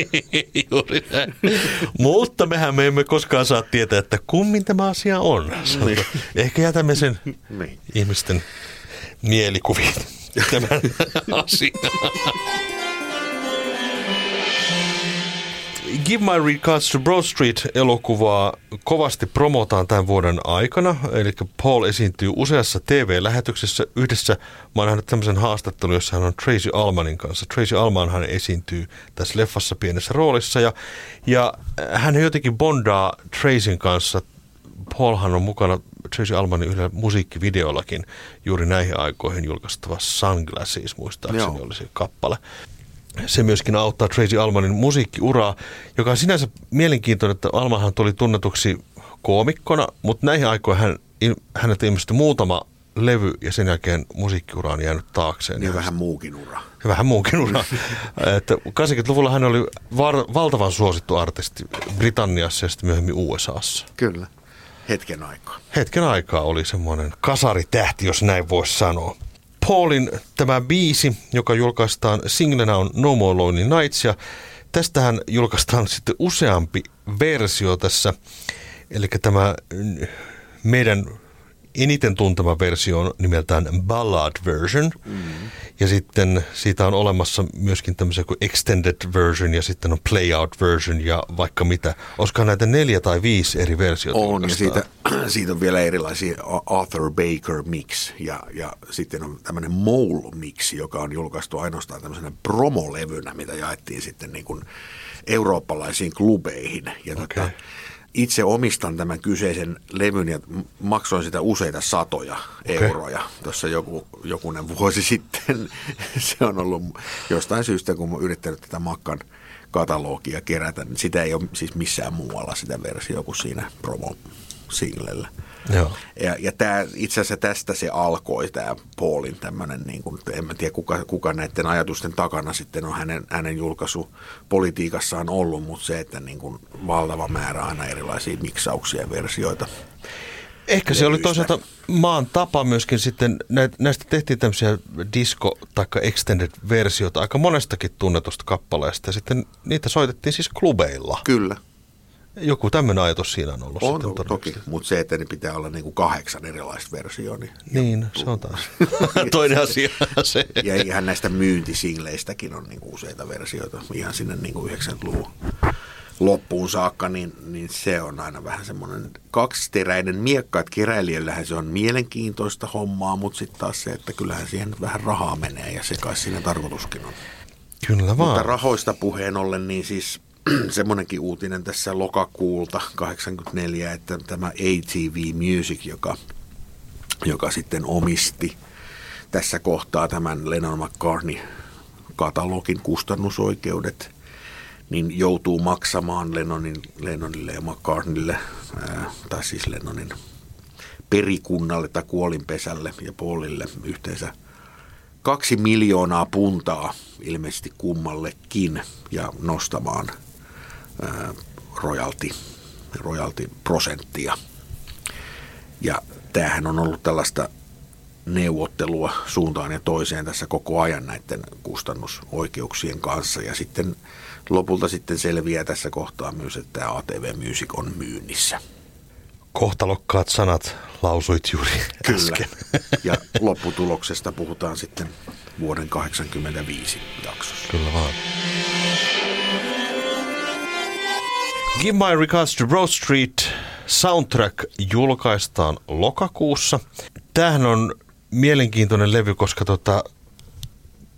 Juuri näin. Mutta mehän me emme koskaan saa tietää, että kummin tämä asia on. Sanotaan. Ehkä jätämme sen Niin. ihmisten mielikuviin tämän asian. Give My Regards to Broad Street-elokuvaa kovasti promotaan tämän vuoden aikana. Eli Paul esiintyy useassa TV-lähetyksessä. Yhdessä mä oon nähnyt tämmöisen haastattelun, jossa hän on Tracy Almanin kanssa. Tracy Alman hän esiintyy tässä leffassa pienessä roolissa. Ja, ja hän jotenkin bondaa Tracyn kanssa. Paulhan on mukana Tracy Almanin yhdellä musiikkivideollakin juuri näihin aikoihin julkaistava Sunglasses, muistaakseni Joo. oli se kappale. Se myöskin auttaa Tracy Almanin musiikkiuraa, joka on sinänsä mielenkiintoinen, että Almahan tuli tunnetuksi koomikkona, mutta näihin aikoihin hän, hänet ilmestyi muutama levy ja sen jälkeen musiikkiura on jäänyt taakseen. Ja vähän muukin ura. Ja vähän muukin ura. että 80-luvulla hän oli var, valtavan suosittu artisti Britanniassa ja sitten myöhemmin USAssa. Kyllä. Hetken aikaa. Hetken aikaa oli semmoinen kasaritähti, jos näin voisi sanoa. Paulin tämä biisi, joka julkaistaan singlenä on No More Lonely Nights ja tästähän julkaistaan sitten useampi versio tässä. Eli tämä meidän eniten tuntema versio on nimeltään Ballad Version. Mm-hmm. Ja sitten siitä on olemassa myöskin tämmöisiä kuin Extended Version ja sitten on Playout Version ja vaikka mitä. Olisikohan näitä neljä tai viisi eri versiota? On ja siitä, siitä on vielä erilaisia Arthur Baker Mix ja, ja sitten on tämmöinen Mole Mix, joka on julkaistu ainoastaan tämmöisenä promolevynä, mitä jaettiin sitten niin kuin eurooppalaisiin klubeihin. Ja okay. tota, itse omistan tämän kyseisen levyn ja maksoin sitä useita satoja okay. euroja. Tuossa joku, jokunen vuosi sitten se on ollut jostain syystä, kun olen yrittänyt tätä Makkan katalogia kerätä, niin sitä ei ole siis missään muualla sitä versiota kuin siinä promo-singlellä. Joo. Ja, ja tää, itse asiassa tästä se alkoi, tämä Paulin tämmöinen, niin kuin, en mä tiedä kuka, kuka näiden ajatusten takana sitten on hänen, hänen julkaisu politiikassaan ollut, mutta se, että niin kuin valtava määrä aina erilaisia miksauksia ja versioita. Ehkä se oli toisaalta maan tapa myöskin sitten, näistä tehtiin tämmöisiä disco- tai extended-versioita aika monestakin tunnetusta kappaleesta ja sitten niitä soitettiin siis klubeilla. Kyllä. Joku tämmöinen ajatus siinä on ollut. On, sitten toki, mutta se, että ne pitää olla niin kuin kahdeksan erilaista versioa. Niin, niin se on taas toinen asia. Se. Ja ihan näistä myyntisingleistäkin on niin kuin useita versioita ihan sinne niin kuin 90-luvun loppuun saakka, niin, niin se on aina vähän semmoinen kaksiteräinen miekka, että keräilijällähän se on mielenkiintoista hommaa, mutta sitten taas se, että kyllähän siihen vähän rahaa menee ja se kai siinä tarkoituskin on. Kyllä vaan. Mutta rahoista puheen ollen, niin siis semmoinenkin uutinen tässä lokakuulta 84, että tämä ATV Music, joka, joka sitten omisti tässä kohtaa tämän Lennon McCartney katalogin kustannusoikeudet, niin joutuu maksamaan Lennonin, Lennonille ja McCartneylle, ää, tai siis Lennonin perikunnalle tai kuolinpesälle ja Paulille yhteensä kaksi miljoonaa puntaa ilmeisesti kummallekin ja nostamaan royalti prosenttia. Ja tämähän on ollut tällaista neuvottelua suuntaan ja toiseen tässä koko ajan näiden kustannusoikeuksien kanssa. Ja sitten lopulta sitten selviää tässä kohtaa myös, että tämä ATV Music on myynnissä. Kohtalokkaat sanat lausuit juuri Kyllä. äsken. Ja lopputuloksesta puhutaan sitten vuoden 1985 jaksossa. Kyllä vaan. Give My Regards to Broad Street soundtrack julkaistaan lokakuussa. Tämähän on mielenkiintoinen levy, koska tota,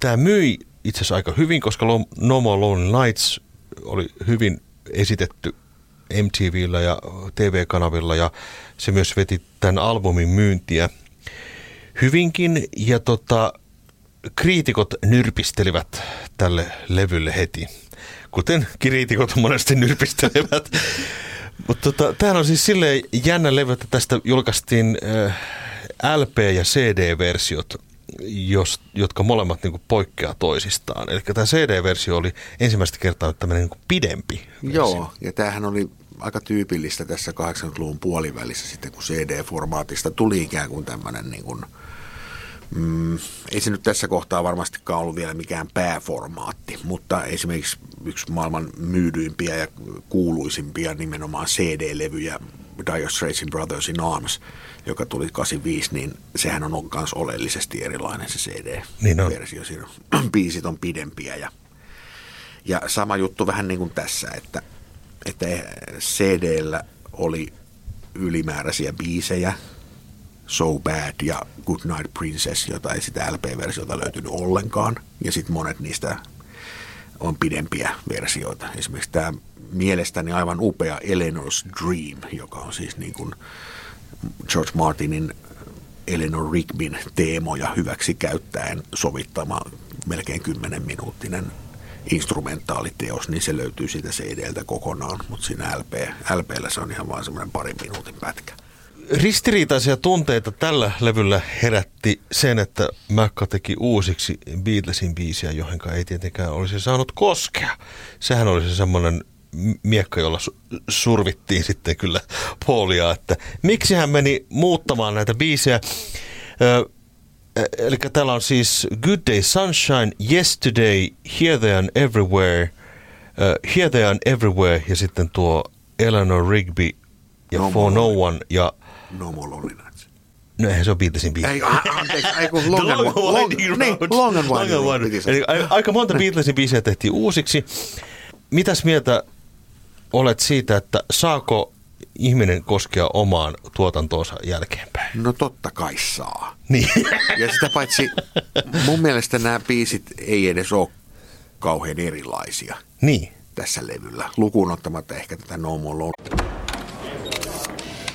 tämä myi itse asiassa aika hyvin, koska No More Lonely Nights oli hyvin esitetty MTVllä ja TV-kanavilla ja se myös veti tämän albumin myyntiä hyvinkin ja tota, kriitikot nyrpistelivät tälle levylle heti kuten kriitikot monesti nyrpistelevät. Mutta tota, tämähän on siis silleen jännä levy, että tästä julkaistiin äh, LP- ja CD-versiot, jos, jotka molemmat niin kuin, poikkeaa toisistaan. Eli tämä CD-versio oli ensimmäistä kertaa tämmöinen niin pidempi versio. Joo, ja tämähän oli aika tyypillistä tässä 80-luvun puolivälissä sitten, kun CD-formaatista tuli ikään kuin tämmöinen niin kuin – Mm, ei se nyt tässä kohtaa varmastikaan ollut vielä mikään pääformaatti, mutta esimerkiksi yksi maailman myydyimpiä ja kuuluisimpia nimenomaan CD-levyjä, Dire Straits Brothers in Arms, joka tuli 85, niin sehän on myös oleellisesti erilainen se CD-versio. Niin Siinä biisit on pidempiä ja, ja sama juttu vähän niin kuin tässä, että, että CD-llä oli ylimääräisiä biisejä, So Bad ja Good Night Princess, jota ei sitä LP-versiota löytynyt ollenkaan. Ja sitten monet niistä on pidempiä versioita. Esimerkiksi tämä mielestäni aivan upea Eleanor's Dream, joka on siis niin kuin George Martinin Eleanor Rigbyn teemoja hyväksi käyttäen sovittama melkein 10 minuuttinen instrumentaaliteos, niin se löytyy siitä CD-ltä kokonaan, mutta siinä LP, LPllä se on ihan vain semmoinen parin minuutin pätkä. Ristiriitaisia tunteita tällä levyllä herätti sen, että Mäkka teki uusiksi Beatlesin biisiä, johon ei tietenkään olisi saanut koskea. Sehän oli se semmoinen miekka, jolla survittiin sitten kyllä Paulia, että miksi hän meni muuttamaan näitä biisejä. eli täällä on siis Good Day Sunshine, Yesterday, Here They Are Everywhere, uh, Here They Are Everywhere ja sitten tuo Eleanor Rigby ja no For No One ja No More Lonely Nights. No eihän se on Beatlesin biisi. Ei, anteeksi, ei kun Long, and, long, long, niin, long and Winding Road. Eli aika monta Beatlesin biisiä tehtiin uusiksi. Mitäs mieltä olet siitä, että saako ihminen koskea omaan tuotantoonsa jälkeenpäin? No totta kai saa. Niin. Ja sitä paitsi mun mielestä nämä biisit ei edes ole kauhean erilaisia. Niin. Tässä levyllä, lukuun ottamatta ehkä tätä No More Lonely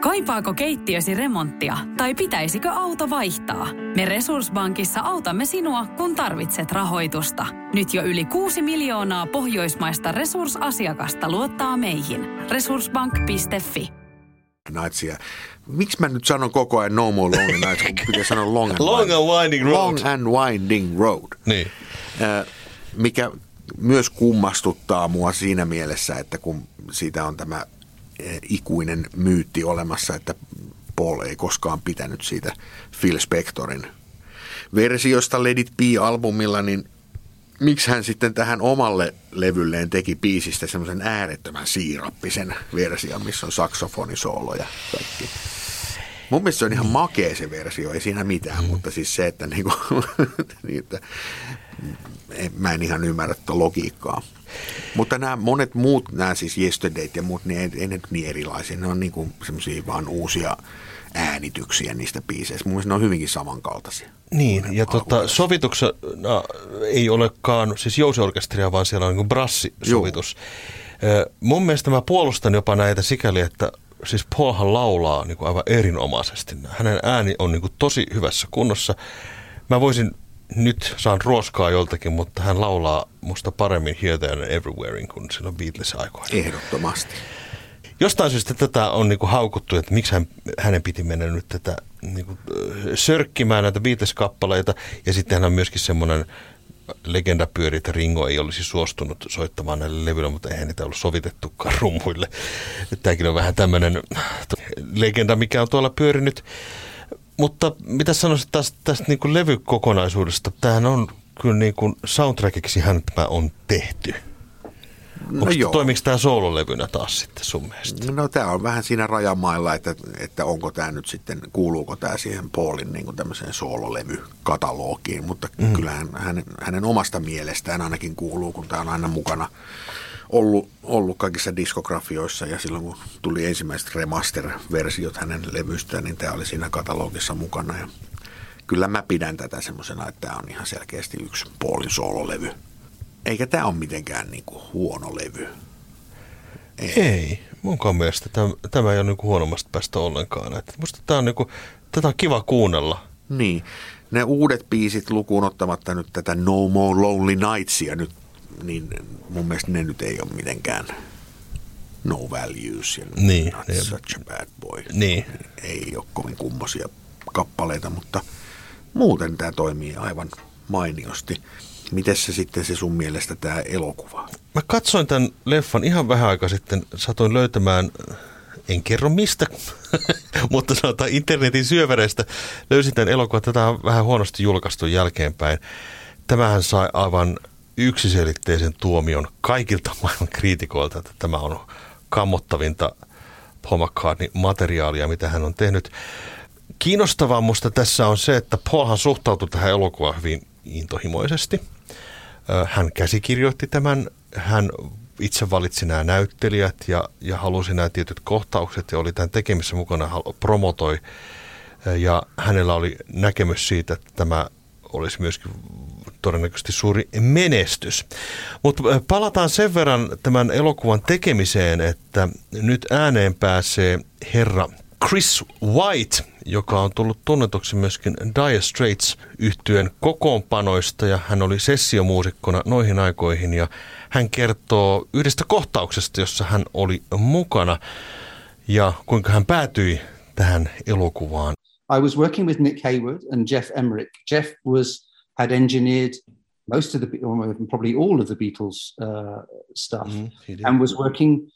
Kaipaako keittiösi remonttia tai pitäisikö auto vaihtaa? Me Resurssbankissa autamme sinua, kun tarvitset rahoitusta. Nyt jo yli 6 miljoonaa pohjoismaista resursasiakasta luottaa meihin. Resurssbank.fi Nightsia. Miksi mä nyt sanon koko ajan No More Lonely Nights, kun pitää sanoa Long and, long and Winding Road. Long and Winding Road. Niin. Äh, mikä myös kummastuttaa mua siinä mielessä, että kun siitä on tämä ikuinen myytti olemassa, että Paul ei koskaan pitänyt siitä Phil Spectorin versiosta Let It Be-albumilla, niin miksi hän sitten tähän omalle levylleen teki biisistä semmoisen äärettömän siirappisen version, missä on saksofonisoolo ja kaikki. Mun mielestä se on ihan makea se versio, ei siinä mitään, mm. mutta siis se, että, niinku, niin, että mä en ihan ymmärrä tuota logiikkaa. Mutta nämä monet muut, nämä siis Yesterday ja muut, niin ei, ei ne niin erilaisia. Ne on niin kuin semmoisia vaan uusia äänityksiä niistä biiseistä. Mun mielestä ne on hyvinkin samankaltaisia. Niin, ja tota, sovituksessa no, ei olekaan siis jousiorkestria, vaan siellä on niin brassisovitus. Joo. Mun mielestä mä puolustan jopa näitä sikäli, että siis Paulhan laulaa niin kuin aivan erinomaisesti. Hänen ääni on niin kuin tosi hyvässä kunnossa. Mä voisin nyt saan ruoskaa joltakin, mutta hän laulaa musta paremmin Here, There Everywhere kuin silloin Beatles-aikoina. Ehdottomasti. Jostain syystä tätä on niinku haukuttu, että miksi hän, hänen piti mennä nyt tätä niinku, sörkkimään näitä Beatles-kappaleita. Ja sitten hän on myöskin semmoinen legenda pyöri, että Ringo ei olisi suostunut soittamaan näille levyille, mutta eihän niitä ollut sovitettukaan rummuille. Tämäkin on vähän tämmöinen legenda, mikä on tuolla pyörinyt. Mutta mitä sanoisit tästä, tästä niin kuin levykokonaisuudesta? Tämähän on kyllä niin kuin soundtrackiksi hän tämä on tehty. No Onko joo. Toimiko tämä soololevynä taas sitten sun mielestä? No tämä on vähän siinä rajamailla, että, että onko tämä nyt sitten, kuuluuko tämä siihen Paulin niin kuin tämmöiseen soololevykatalogiin, mutta mm. kyllähän hänen, hänen omasta mielestään ainakin kuuluu, kun tämä on aina mukana ollut, ollut kaikissa diskografioissa ja silloin kun tuli ensimmäiset remaster-versiot hänen levystä, niin tämä oli siinä katalogissa mukana ja kyllä mä pidän tätä semmoisena, että tämä on ihan selkeästi yksi Paulin soololevy. Eikä tämä ole mitenkään niin kuin huono levy. Ei. ei. Munkaan mielestä tämä, tämä ei ole niin kuin huonommasta päästä ollenkaan. Että musta tämä on, niin kuin, tätä on kiva kuunnella. Niin. Ne uudet biisit lukuun ottamatta nyt tätä No More Lonely Nightsia nyt niin mun mielestä ne nyt ei ole mitenkään no values ja niin, not niin. such a bad boy. Niin. Ei ole kovin kummosia kappaleita, mutta muuten tämä toimii aivan mainiosti. Miten se sitten se sun mielestä tämä elokuva? Mä katsoin tämän leffan ihan vähän aikaa sitten, satoin löytämään, en kerro mistä, mutta sanotaan internetin syövereistä, löysin tämän elokuvan, tätä on vähän huonosti julkaistu jälkeenpäin. Tämähän sai aivan yksiselitteisen tuomion kaikilta maailman kriitikoilta, että tämä on kammottavinta Paul McCartney-materiaalia, mitä hän on tehnyt. Kiinnostavaa musta tässä on se, että Paulhan suhtautui tähän elokuvaan hyvin intohimoisesti. Hän käsikirjoitti tämän, hän itse valitsi nämä näyttelijät ja, ja halusi nämä tietyt kohtaukset ja oli tämän tekemissä mukana, promotoi. Ja hänellä oli näkemys siitä, että tämä olisi myöskin todennäköisesti suuri menestys. Mutta palataan sen verran tämän elokuvan tekemiseen, että nyt ääneen pääsee herra Chris White, joka on tullut tunnetuksi myöskin Dire Straits yhtyen kokoonpanoista ja hän oli sessiomuusikkona noihin aikoihin ja hän kertoo yhdestä kohtauksesta, jossa hän oli mukana ja kuinka hän päätyi tähän elokuvaan. I was working with Nick Hayward and Jeff Emerick. Jeff was had engineered most of the probably all of the Beatles uh, stuff mm, and was working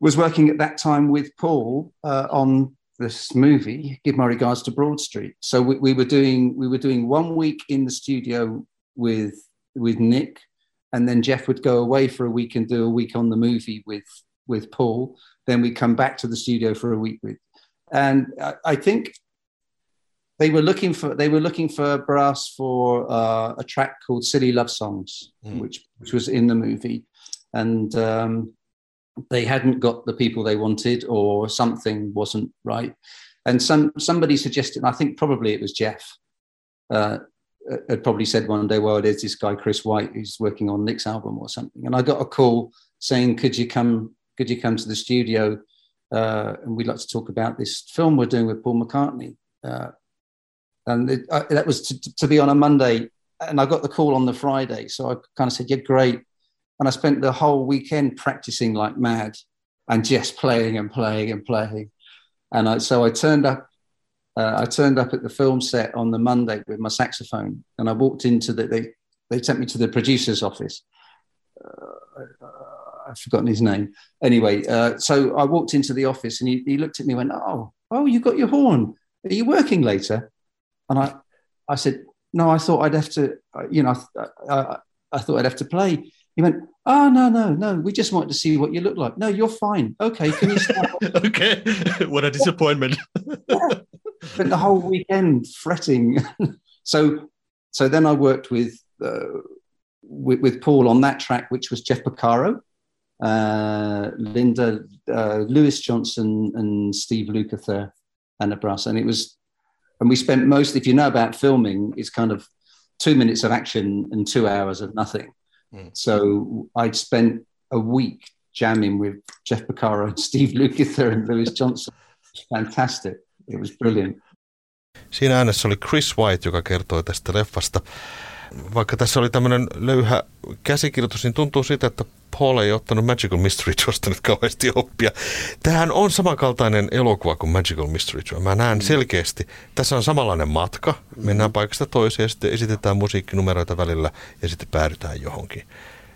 was working at that time with Paul uh, on this movie, Give My Regards to Broad Street. So we, we, were doing we were doing one week in the studio with with Nick, and then Jeff would go away for a week and do a week on the movie with with Paul. Then we come back to the studio for a week with, and I, I think they were looking for they were looking for brass for uh, a track called "Silly Love Songs," mm. which which was in the movie, and um, they hadn't got the people they wanted or something wasn't right. And some somebody suggested i think probably it was jeff uh, had probably said one day well there's this guy chris white who's working on nick's album or something. And i got a call saying could you come could you come to the studio uh, and we'd like to talk about this film we're doing with paul mccartney uh, and it, uh, that was to, to be on a monday and i got the call on the friday so i kind of said yeah great and I spent the whole weekend practicing like mad and just playing and playing and playing. And I, so I turned up. Uh, I turned up at the film set on the Monday with my saxophone, and I walked into the. They they sent me to the producer's office. Uh, I've forgotten his name. Anyway, uh, so I walked into the office, and he, he looked at me and went, "Oh, oh, you got your horn. Are you working later?" And I, I said, "No, I thought I'd have to. You know, I, I, I thought I'd have to play." He went, Oh, no, no, no. We just wanted to see what you look like. No, you're fine. Okay, can you stop? okay. What a disappointment. yeah. But the whole weekend fretting. so so then I worked with, uh, with, with Paul on that track, which was Jeff Porcaro, uh, Linda, uh, Lewis Johnson, and Steve Lukather, and a brass. And it was, and we spent most, if you know about filming, it's kind of two minutes of action and two hours of nothing. Mm. So I'd spent a week jamming with Jeff Beccaro and Steve Lukather and Lewis Johnson. Fantastic. It was brilliant. Siinä äänessä oli Chris White, joka kertoi tästä leffasta. Vaikka tässä oli tämmöinen löyhä käsikirjoitus, niin tuntuu siitä, että Paul ei ottanut Magical Mystery Tourista nyt kauheasti oppia. Tämähän on samankaltainen elokuva kuin Magical Mystery Tour. Mä näen mm. selkeästi, tässä on samanlainen matka. Mennään paikasta toiseen ja sitten esitetään musiikkinumeroita välillä ja sitten päädytään johonkin.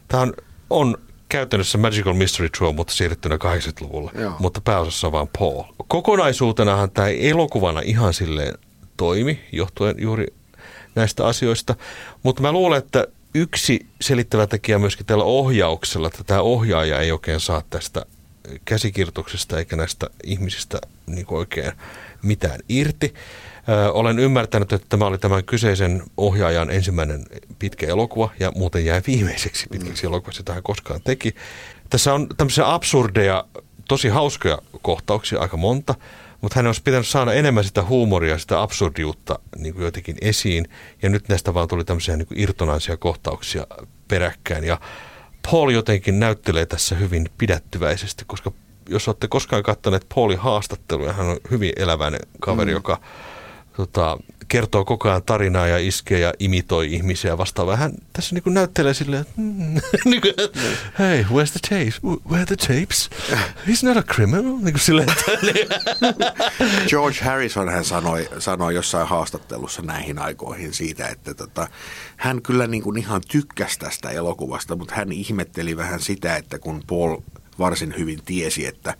Tämä on, on käytännössä Magical Mystery Tour, mutta siirrettynä 80-luvulla. Joo. Mutta pääosassa on vain Paul. Kokonaisuutenahan tämä elokuvana ihan silleen toimi, johtuen juuri näistä asioista. Mutta mä luulen, että yksi selittävä tekijä myöskin tällä ohjauksella, että tämä ohjaaja ei oikein saa tästä käsikirjoituksesta eikä näistä ihmisistä niin oikein mitään irti. Ö, olen ymmärtänyt, että tämä oli tämän kyseisen ohjaajan ensimmäinen pitkä elokuva ja muuten jäi viimeiseksi pitkäksi mm. elokuvaksi, jota hän koskaan teki. Tässä on tämmöisiä absurdeja, tosi hauskoja kohtauksia aika monta, mutta hän olisi pitänyt saada enemmän sitä huumoria, sitä absurdiutta niin kuin jotenkin esiin. Ja nyt näistä vaan tuli tämmöisiä niin kuin irtonaisia kohtauksia peräkkäin. Ja Paul jotenkin näyttelee tässä hyvin pidättyväisesti, koska jos olette koskaan katsoneet Paulin haastatteluja, hän on hyvin eläväinen kaveri, mm. joka tota, kertoo koko ajan tarinaa ja iskee ja imitoi ihmisiä vastaavaa. Hän tässä niin kuin näyttelee silleen, mm, niin kuin, hey, where's the tapes? Where the tapes? He's not a criminal. Niin kuin silleen, George Harrison hän sanoi, sanoi jossain haastattelussa näihin aikoihin siitä, että tota, hän kyllä niin kuin ihan tykkäsi tästä elokuvasta, mutta hän ihmetteli vähän sitä, että kun Paul varsin hyvin tiesi, että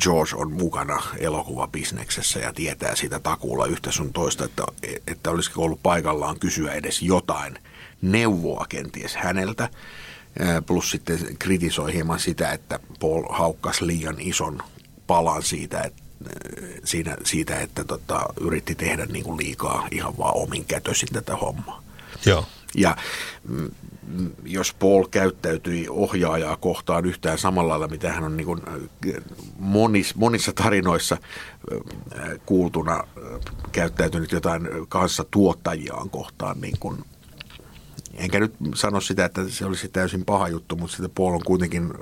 George on mukana elokuvabisneksessä ja tietää sitä takuulla yhtä sun toista, että, että olisiko ollut paikallaan kysyä edes jotain neuvoa kenties häneltä. Plus sitten kritisoi hieman sitä, että Paul haukkasi liian ison palan siitä, että siinä, siitä, että tota, yritti tehdä niin kuin liikaa ihan vaan omin kätösin tätä hommaa. Joo. Ja mm, jos Paul käyttäytyi ohjaajaa kohtaan yhtään samalla lailla, mitä hän on niin kuin monis, monissa tarinoissa kuultuna käyttäytynyt jotain kanssa tuottajiaan kohtaan, niin kuin, enkä nyt sano sitä, että se olisi täysin paha juttu, mutta sitten Paul on kuitenkin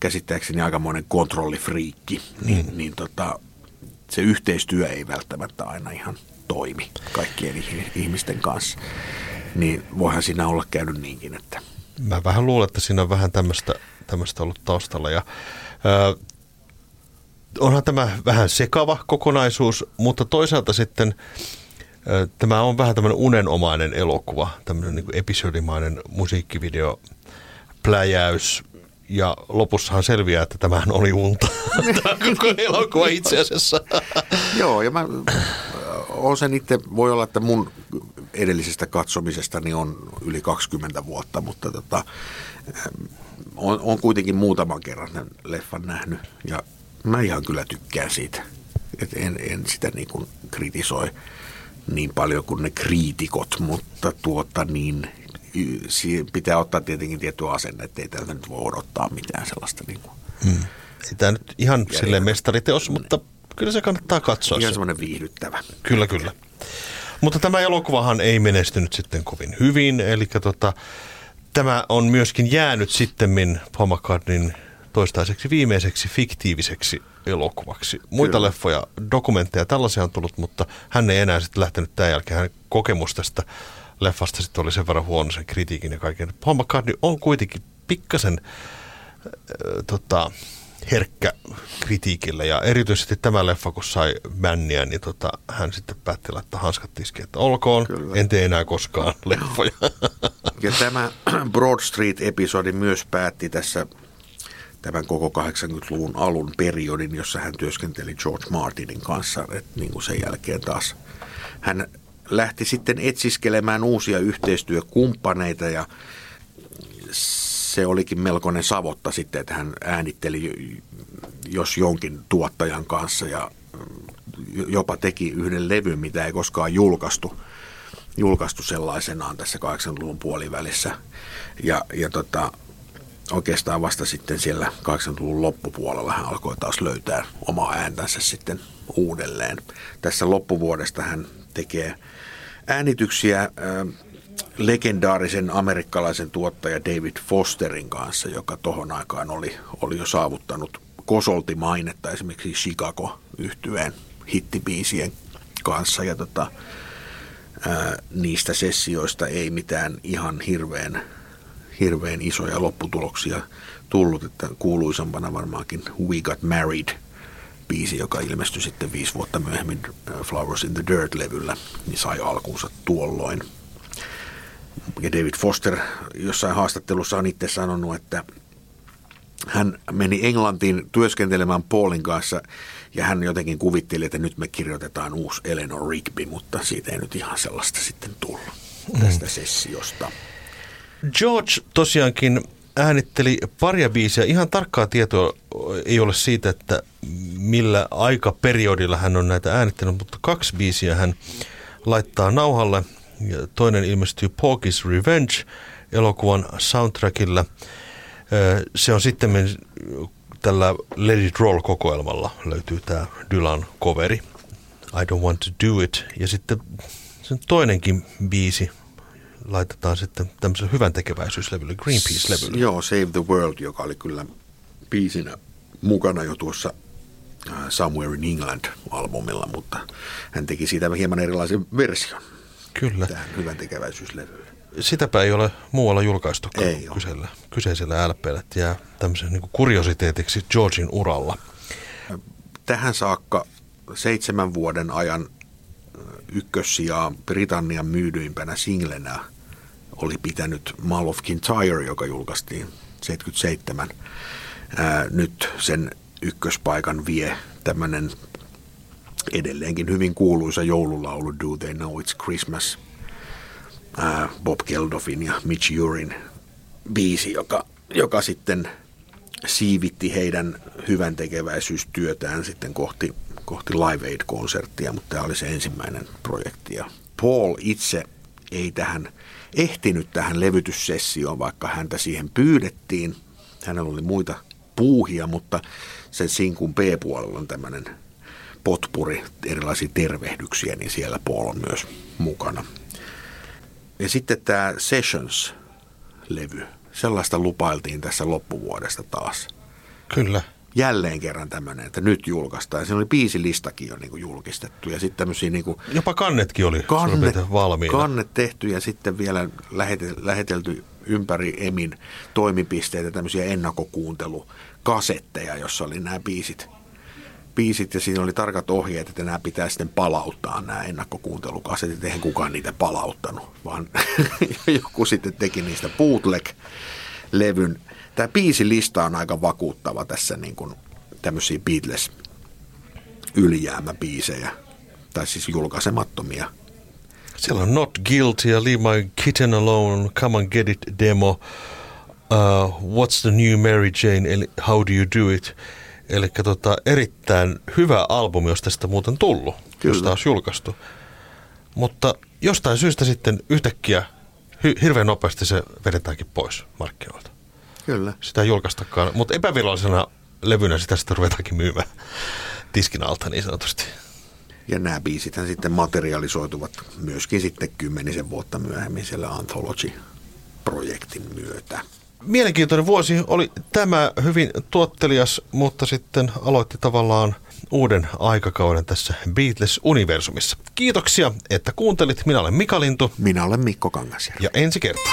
käsittääkseni aikamoinen kontrollifriikki, niin, mm. niin tota, se yhteistyö ei välttämättä aina ihan toimi kaikkien ihmisten kanssa. Niin voihan siinä olla käynyt niinkin, että... Mä vähän luulen, että siinä on vähän tämmöistä, tämmöistä ollut taustalla. Ja, ö, onhan tämä vähän sekava kokonaisuus, mutta toisaalta sitten ö, tämä on vähän tämmöinen unenomainen elokuva, tämmöinen niin episodimainen musiikkivideo, pläjäys, ja lopussahan selviää, että tämähän oli unta. Tämä koko elokuva itse asiassa. Joo, ja mä on sen itse, voi olla, että mun edellisestä katsomisestani on yli 20 vuotta, mutta tota, on, on kuitenkin muutaman kerran tämän leffan nähnyt ja mä ihan kyllä tykkään siitä. Et en, en sitä niin kuin kritisoi niin paljon kuin ne kriitikot, mutta tuota niin, pitää ottaa tietenkin tietty asenne, että ei täältä nyt voi odottaa mitään sellaista. Niin kuin. Hmm. Ei tämä nyt ihan silleen mestariteos, mutta kyllä se kannattaa katsoa. Ihan semmoinen viihdyttävä. Kyllä, kyllä. Mutta tämä elokuvahan ei menestynyt sitten kovin hyvin, eli tota, tämä on myöskin jäänyt sitten Paul McCartneyn toistaiseksi viimeiseksi fiktiiviseksi elokuvaksi. Muita Kyllä. leffoja, dokumentteja, tällaisia on tullut, mutta hän ei enää sitten lähtenyt tämän jälkeen. Hänen kokemus tästä leffasta sitten oli sen verran huono sen kritiikin ja kaiken. Paul McCartney on kuitenkin pikkasen äh, tota, herkkä kritiikille ja erityisesti tämä leffa, kun sai männiä, niin tota, hän sitten päätti laittaa hanskat tiskiin, että olkoon, Kyllä. en tee enää koskaan leffoja. Ja tämä Broad Street-episodi myös päätti tässä tämän koko 80-luvun alun periodin, jossa hän työskenteli George Martinin kanssa, että niin kuin sen jälkeen taas hän lähti sitten etsiskelemään uusia yhteistyökumppaneita ja se olikin melkoinen savotta sitten, että hän äänitteli jos jonkin tuottajan kanssa ja jopa teki yhden levyn, mitä ei koskaan julkaistu, julkaistu sellaisenaan tässä 80-luvun puolivälissä. Ja, ja tota, oikeastaan vasta sitten siellä 80-luvun loppupuolella hän alkoi taas löytää omaa ääntänsä sitten uudelleen. Tässä loppuvuodesta hän tekee äänityksiä äh, legendaarisen amerikkalaisen tuottaja David Fosterin kanssa, joka tohon aikaan oli, oli jo saavuttanut kosolti-mainetta esimerkiksi chicago yhtyeen hittibiisien kanssa. Ja tota, ää, niistä sessioista ei mitään ihan hirveän, hirveän isoja lopputuloksia tullut, että kuuluisampana varmaankin We Got Married biisi, joka ilmestyi sitten viisi vuotta myöhemmin Flowers in the Dirt-levyllä, niin sai alkunsa tuolloin – David Foster jossain haastattelussa on itse sanonut, että hän meni Englantiin työskentelemään Paulin kanssa ja hän jotenkin kuvitteli, että nyt me kirjoitetaan uusi Eleanor Rigby, mutta siitä ei nyt ihan sellaista sitten tullut tästä mm. sessiosta. George tosiaankin äänitteli paria biisiä. Ihan tarkkaa tietoa ei ole siitä, että millä aikaperiodilla hän on näitä äänittänyt, mutta kaksi biisiä hän laittaa nauhalle – toinen ilmestyy Porky's Revenge elokuvan soundtrackilla. Se on sitten tällä Let It Roll-kokoelmalla löytyy tämä Dylan coveri I Don't Want To Do It. Ja sitten sen toinenkin biisi laitetaan sitten tämmöiselle hyvän tekeväisyyslevylle, Greenpeace-levylle. Joo, Save the World, joka oli kyllä biisinä mukana jo tuossa Somewhere in England-albumilla, mutta hän teki siitä hieman erilaisen version. Kyllä. Tähän hyvän tekeväisyyslevyyn. Sitäpä ei ole muualla julkaistu ei kyseisellä, kyseisellä LPllä, että jää tämmöisen niin kuriositeetiksi Georgin uralla. Tähän saakka seitsemän vuoden ajan ykkössijaa Britannian myydyimpänä singlenä oli pitänyt Mall of Kintyre, joka julkaistiin 77. Ää, nyt sen ykköspaikan vie tämmöinen edelleenkin hyvin kuuluisa joululaulu Do They Know It's Christmas, äh, Bob Geldofin ja Mitch Urin biisi, joka, joka sitten siivitti heidän hyvän tekeväisyystyötään sitten kohti, kohti Live Aid-konserttia, mutta tämä oli se ensimmäinen projekti. Ja Paul itse ei tähän ehtinyt tähän levytyssessioon, vaikka häntä siihen pyydettiin. Hänellä oli muita puuhia, mutta sen sinkun B-puolella on tämmöinen potpuri, erilaisia tervehdyksiä, niin siellä Paul on myös mukana. Ja sitten tämä Sessions-levy, sellaista lupailtiin tässä loppuvuodesta taas. Kyllä. Jälleen kerran tämmöinen, että nyt julkaistaan. Siinä oli biisilistakin jo niin kuin julkistettu ja sitten tämmöisiä niin kuin Jopa kannetkin oli kannet, valmiina. kannet tehty ja sitten vielä lähetelty ympäri Emin toimipisteitä tämmöisiä ennakkokuuntelukasetteja, jossa oli nämä biisit, biisit ja siinä oli tarkat ohjeet, että nämä pitää sitten palauttaa nämä ennakkokuuntelukasetit. Eihän kukaan niitä palauttanut, vaan joku sitten teki niistä bootleg-levyn. Tämä biisilista on aika vakuuttava tässä niin kuin tämmöisiä Beatles ylijäämäbiisejä, tai siis julkaisemattomia siellä on Not Guilty ja Leave My Kitten Alone, Come and Get It demo, uh, What's the New Mary Jane, eli How Do You Do It. Eli tota, erittäin hyvä albumi, jos tästä muuten tullut, Kyllä. josta olisi julkaistu. Mutta jostain syystä sitten yhtäkkiä hy- hirveän nopeasti se vedetäänkin pois markkinoilta. Kyllä. Sitä ei julkaistakaan, mutta epävirallisena levynä sitä sitten ruvetaankin myymään tiskin alta niin sanotusti. Ja nämä biisithän sitten materialisoituvat myöskin sitten kymmenisen vuotta myöhemmin siellä Anthology-projektin myötä. Mielenkiintoinen vuosi oli tämä hyvin tuottelias, mutta sitten aloitti tavallaan uuden aikakauden tässä Beatles-universumissa. Kiitoksia, että kuuntelit. Minä olen Mika Lintu. Minä olen Mikko Kangasjärvi. Ja ensi kertaa.